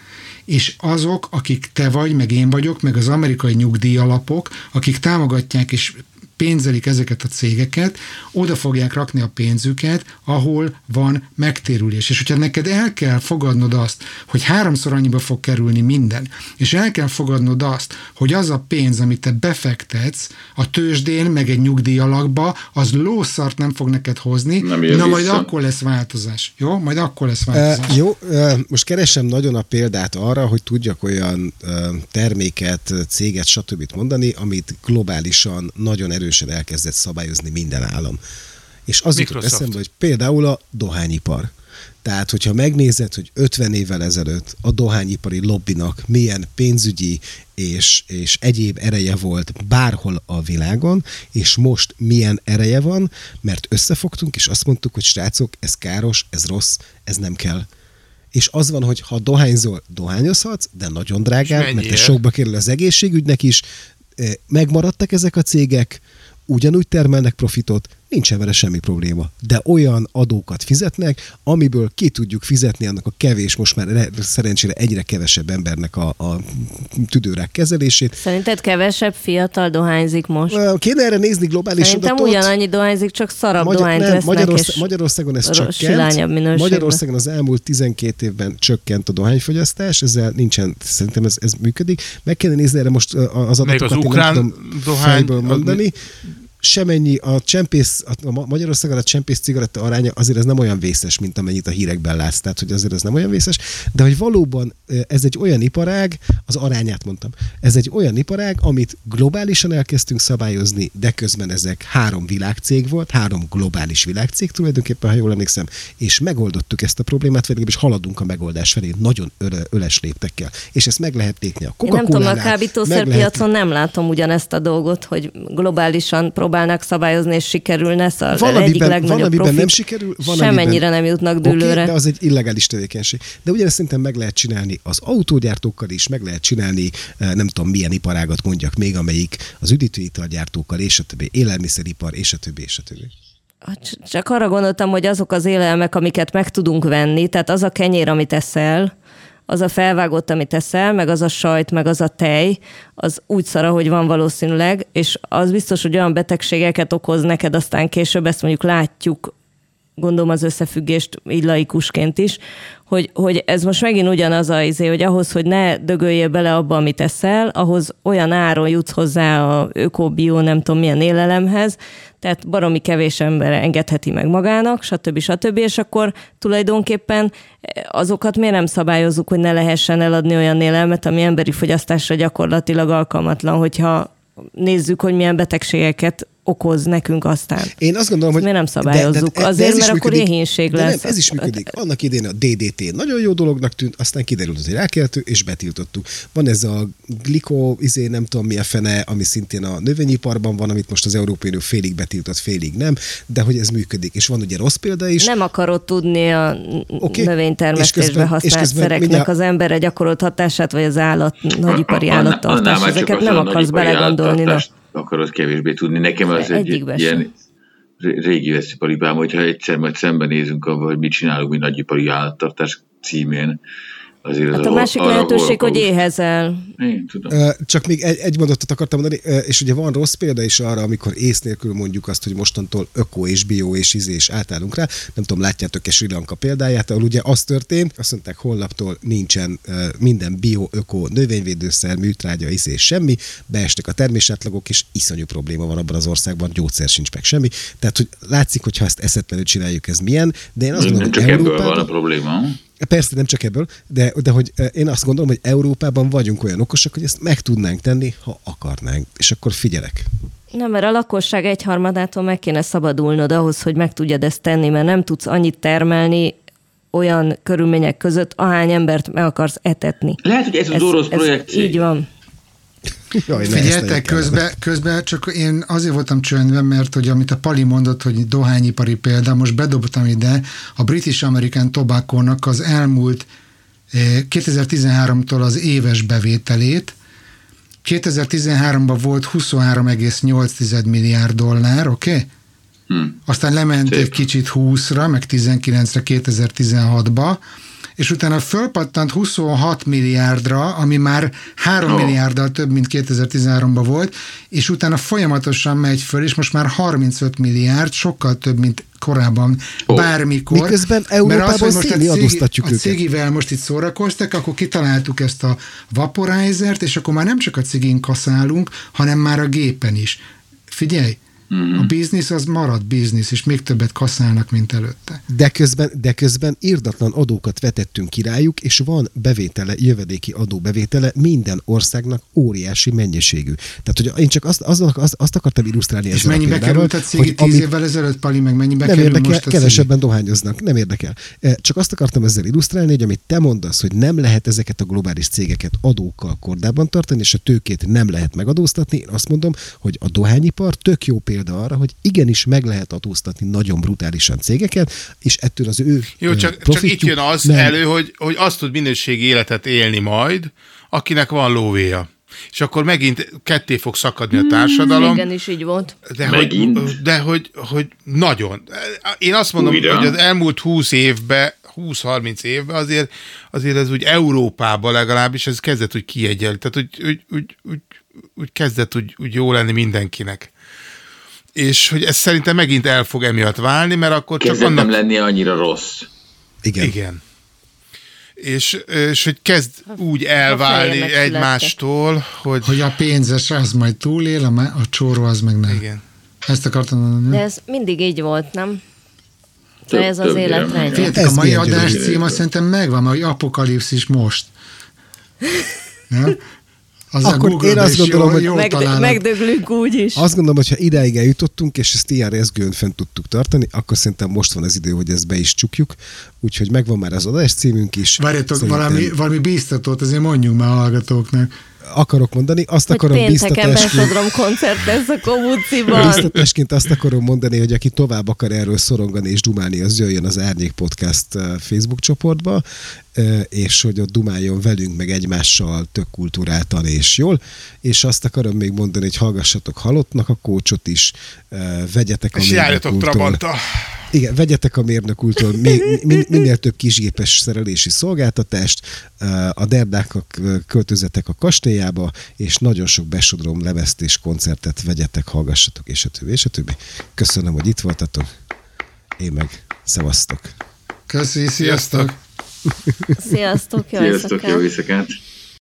és azok, akik te vagy, meg én vagyok, meg az amerikai nyugdíjalapok, akik támogatják és pénzelik ezeket a cégeket, oda fogják rakni a pénzüket, ahol van megtérülés. És hogyha neked el kell fogadnod azt, hogy háromszor annyiba fog kerülni minden, és el kell fogadnod azt, hogy az a pénz, amit te befektetsz a tőzsdén, meg egy nyugdíjalakba, az lószart nem fog neked hozni, Nem na majd vissza. akkor lesz változás. Jó? Majd akkor lesz Uh, változás. jó, uh, most keresem nagyon a példát arra, hogy tudjak olyan uh, terméket, céget, stb. mondani, amit globálisan nagyon erősen elkezdett szabályozni minden állam. És az jutott eszembe, hogy például a dohányipar. Tehát, hogyha megnézed, hogy 50 évvel ezelőtt a dohányipari lobbinak milyen pénzügyi és, és egyéb ereje volt bárhol a világon, és most milyen ereje van, mert összefogtunk, és azt mondtuk, hogy srácok, ez káros, ez rossz, ez nem kell. És az van, hogy ha dohányzol, dohányozhatsz, de nagyon drágán, mert ez sokba kerül az egészségügynek is, megmaradtak ezek a cégek, ugyanúgy termelnek profitot, nincsen vele semmi probléma. De olyan adókat fizetnek, amiből ki tudjuk fizetni annak a kevés, most már re- szerencsére egyre kevesebb embernek a, a tüdőrák kezelését. Szerinted kevesebb fiatal dohányzik most? Kéne erre nézni globális Szerintem adatot. ugyanannyi dohányzik, csak szarabb Magyar, dohányt nem, vesznek, Magyarország, és Magyarországon ez csökkent. Magyarországon az elmúlt 12 évben csökkent a dohányfogyasztás, ezzel nincsen, szerintem ez, ez működik. Meg kellene nézni erre most az Még adatokat, az én ukrán nem tudom dohány, fejből az mondani. Semennyi a csempész, a Ma- Magyarországon a csempész cigaretta aránya azért ez nem olyan vészes, mint amennyit a hírekben látsz, tehát hogy azért ez nem olyan vészes, de hogy valóban ez egy olyan iparág, az arányát mondtam, ez egy olyan iparág, amit globálisan elkezdtünk szabályozni, de közben ezek három világcég volt, három globális világcég tulajdonképpen, ha jól emlékszem, és megoldottuk ezt a problémát, vagy legalábbis haladunk a megoldás felé nagyon öle, öles léptekkel. És ezt meg lehet lépni a Én nem tudom, a meg lehet- kábítószerpiacon nem látom ugyanezt a dolgot, hogy globálisan próbálnak szabályozni, és sikerülne, szóval Van, egyik amiben, van, legnagyobb amiben profit. nem sikerül, van, Semennyire amiben... nem jutnak dőlőre. de az egy illegális tevékenység. De ugyanezt szerintem meg lehet csinálni az autógyártókkal is, meg lehet csinálni, eh, nem tudom milyen iparágat mondjak még, amelyik az üdítőitalgyártókkal, és a többi, élelmiszeripar, és a többi, és a többi. Cs- Csak arra gondoltam, hogy azok az élelmek, amiket meg tudunk venni, tehát az a kenyér, amit eszel, az a felvágott, amit eszel, meg az a sajt, meg az a tej, az úgy szara, hogy van valószínűleg, és az biztos, hogy olyan betegségeket okoz neked, aztán később ezt mondjuk látjuk, gondolom az összefüggést így laikusként is, hogy, hogy ez most megint ugyanaz a izé, hogy ahhoz, hogy ne dögöljél bele abba, amit eszel, ahhoz olyan áron jutsz hozzá a ökobió, nem tudom milyen élelemhez, tehát baromi kevés ember engedheti meg magának, stb. stb. És akkor tulajdonképpen azokat miért nem szabályozzuk, hogy ne lehessen eladni olyan élelmet, ami emberi fogyasztásra gyakorlatilag alkalmatlan, hogyha nézzük, hogy milyen betegségeket okoz nekünk aztán. Én azt gondolom, hogy... Miért nem szabályozzuk? Azért, ez is mert akkor működik. éhínség de lesz. Nem, ez is működik. Annak idén a DDT nagyon jó dolognak tűnt, aztán kiderült, hogy rákeltő, és betiltottuk. Van ez a glikó, izé, nem tudom mi a fene, ami szintén a növényiparban van, amit most az Európai Unió félig betiltott, félig nem, de hogy ez működik. És van ugye rossz példa is. Nem akarod tudni a okay. És növénytermesztésbe használt közben szereknek mindjárt- az emberre gyakorolt hatását, vagy az állat, nagyipari állattartás. Ezeket nem akarsz belegondolni. Akarod kevésbé tudni. Nekem az egy sem. ilyen ré- régi veszélyparipám, hogyha egyszer majd szembenézünk avval, hogy mit csinálunk mi nagyipari állattartás címén, azért Hát a másik arra lehetőség, hogy éhezel. Én tudom. Csak még egy, egy mondatot akartam mondani, és ugye van rossz példa is arra, amikor ész nélkül mondjuk azt, hogy mostantól öko és bio és izé és átállunk rá. Nem tudom, látjátok-e Sri Lanka példáját, ahol ugye az történt, azt mondták, holnaptól nincsen minden bio, öko, növényvédőszer, műtrágya, izé és semmi, beestek a termésátlagok, és iszonyú probléma van abban az országban, gyógyszer sincs meg semmi. Tehát, hogy látszik, hogy ha ezt eszetlenül csináljuk, ez milyen, de én azt Nem gondolom, csak hogy ebből van a Európában... probléma. Persze, nem csak ebből, de, de hogy eh, én azt gondolom, hogy Európában vagyunk olyan okosak, hogy ezt meg tudnánk tenni, ha akarnánk. És akkor figyelek. Nem, mert a lakosság egyharmadától meg kéne szabadulnod ahhoz, hogy meg tudjad ezt tenni, mert nem tudsz annyit termelni olyan körülmények között, ahány embert meg akarsz etetni. Lehet, hogy ez az orosz projektség. Így van. Jaj, kellene. közben, közben csak én azért voltam csöndben, mert hogy amit a Pali mondott, hogy dohányipari példa, most bedobtam ide a British American Tobacco-nak az elmúlt eh, 2013-tól az éves bevételét. 2013-ban volt 23,8 milliárd dollár, oké? Okay? Hm. Aztán lement Szép. egy kicsit 20-ra, meg 19-re 2016-ba, és utána fölpattant 26 milliárdra, ami már 3 Ó. milliárddal több, mint 2013-ban volt, és utána folyamatosan megy föl, és most már 35 milliárd, sokkal több, mint korábban Ó. bármikor. Miközben Mert az, Európában hogy most a adóztatjuk a őket. cigivel most itt szórakoztak, akkor kitaláltuk ezt a vaporizert, és akkor már nem csak a cigin kaszálunk, hanem már a gépen is. Figyelj, Mhm. a biznisz az marad biznisz, és még többet kaszálnak, mint előtte. De közben, de közben irdatlan adókat vetettünk királyuk, és van bevétele, jövedéki adóbevétele minden országnak óriási mennyiségű. Tehát, hogy én csak azt, azt, azt, azt akartam illusztrálni És ezzel a mennyibe példával, került a cigi tíz amit- évvel ezelőtt, Pali, meg mennyibe nem kerül érdekel, most a cigi? kevesebben dohányoznak, nem érdekel. Eh, Csak azt akartam ezzel illusztrálni, hogy amit te mondasz, hogy nem lehet ezeket a globális cégeket adókkal kordában tartani, és a tőkét nem lehet megadóztatni, én azt mondom, hogy a dohányipar tök jó példa arra, hogy igenis meg lehet adóztatni nagyon brutálisan cégeket, és ettől az ő Jó, csak, csak itt jön az nem. elő, hogy, hogy azt tud minőségi életet élni majd, akinek van lóvéja. És akkor megint ketté fog szakadni a társadalom. Igen, is így volt. De hogy, de hogy, hogy nagyon. Én azt mondom, Újra? hogy az elmúlt 20 évben, 20-30 évben azért, azért ez úgy Európában legalábbis ez kezdett úgy kiegyel. Tehát úgy, úgy, úgy, úgy, úgy kezdett úgy, úgy jó lenni mindenkinek. És hogy ez szerintem megint el fog emiatt válni, mert akkor csak Kezdett annak... nem lenni annyira rossz. Igen. Igen. És, és hogy kezd úgy elválni egymástól, hogy... Hogy a pénzes az majd túlél, a, a csóró az meg nem. Igen. Ezt akartam mondani. De ez mindig így volt, nem? Több- De ez az többnyire élet meg. rejtje. Figyeljetek, Ez a mai adás címa szerintem megvan, hogy apokalipszis most. Ja? Az Akkor a Google én azt gondolom, hogy- Megd- megdöglünk úgy is. Azt gondolom, hogy ha idáig eljutottunk, és ezt ilyen rezgőn fent tudtuk tartani, akkor szerintem most van az idő, hogy ezt be is csukjuk. Úgyhogy megvan már az adás címünk is. Várjatok, Szerintem valami, valami bíztatót azért mondjunk már a hallgatóknak. Akarok mondani, azt Hogy akarom biztatásként, koncert lesz a Komuciban. biztatásként azt akarom mondani, hogy aki tovább akar erről szorongani és dumálni, az jöjjön az Árnyék Podcast eh, Facebook csoportba, eh, és hogy ott dumáljon velünk, meg egymással tök kultúráltan és jól. És azt akarom még mondani, hogy hallgassatok halottnak a kócsot is, eh, vegyetek a És járjatok. Trabanta. Igen, vegyetek a mérnök úrtól még, min, minél több kisgépes szerelési szolgáltatást, eh, a derdáknak költözetek a kastélyába, és nagyon sok besodrom levesztés koncertet vegyetek, hallgassatok, és a többi, és a többi. Köszönöm, hogy itt voltatok. Én meg szevasztok. Köszi, sziasztok! Sziasztok, jó Sziasztok, éjszakát! jó éjszakát!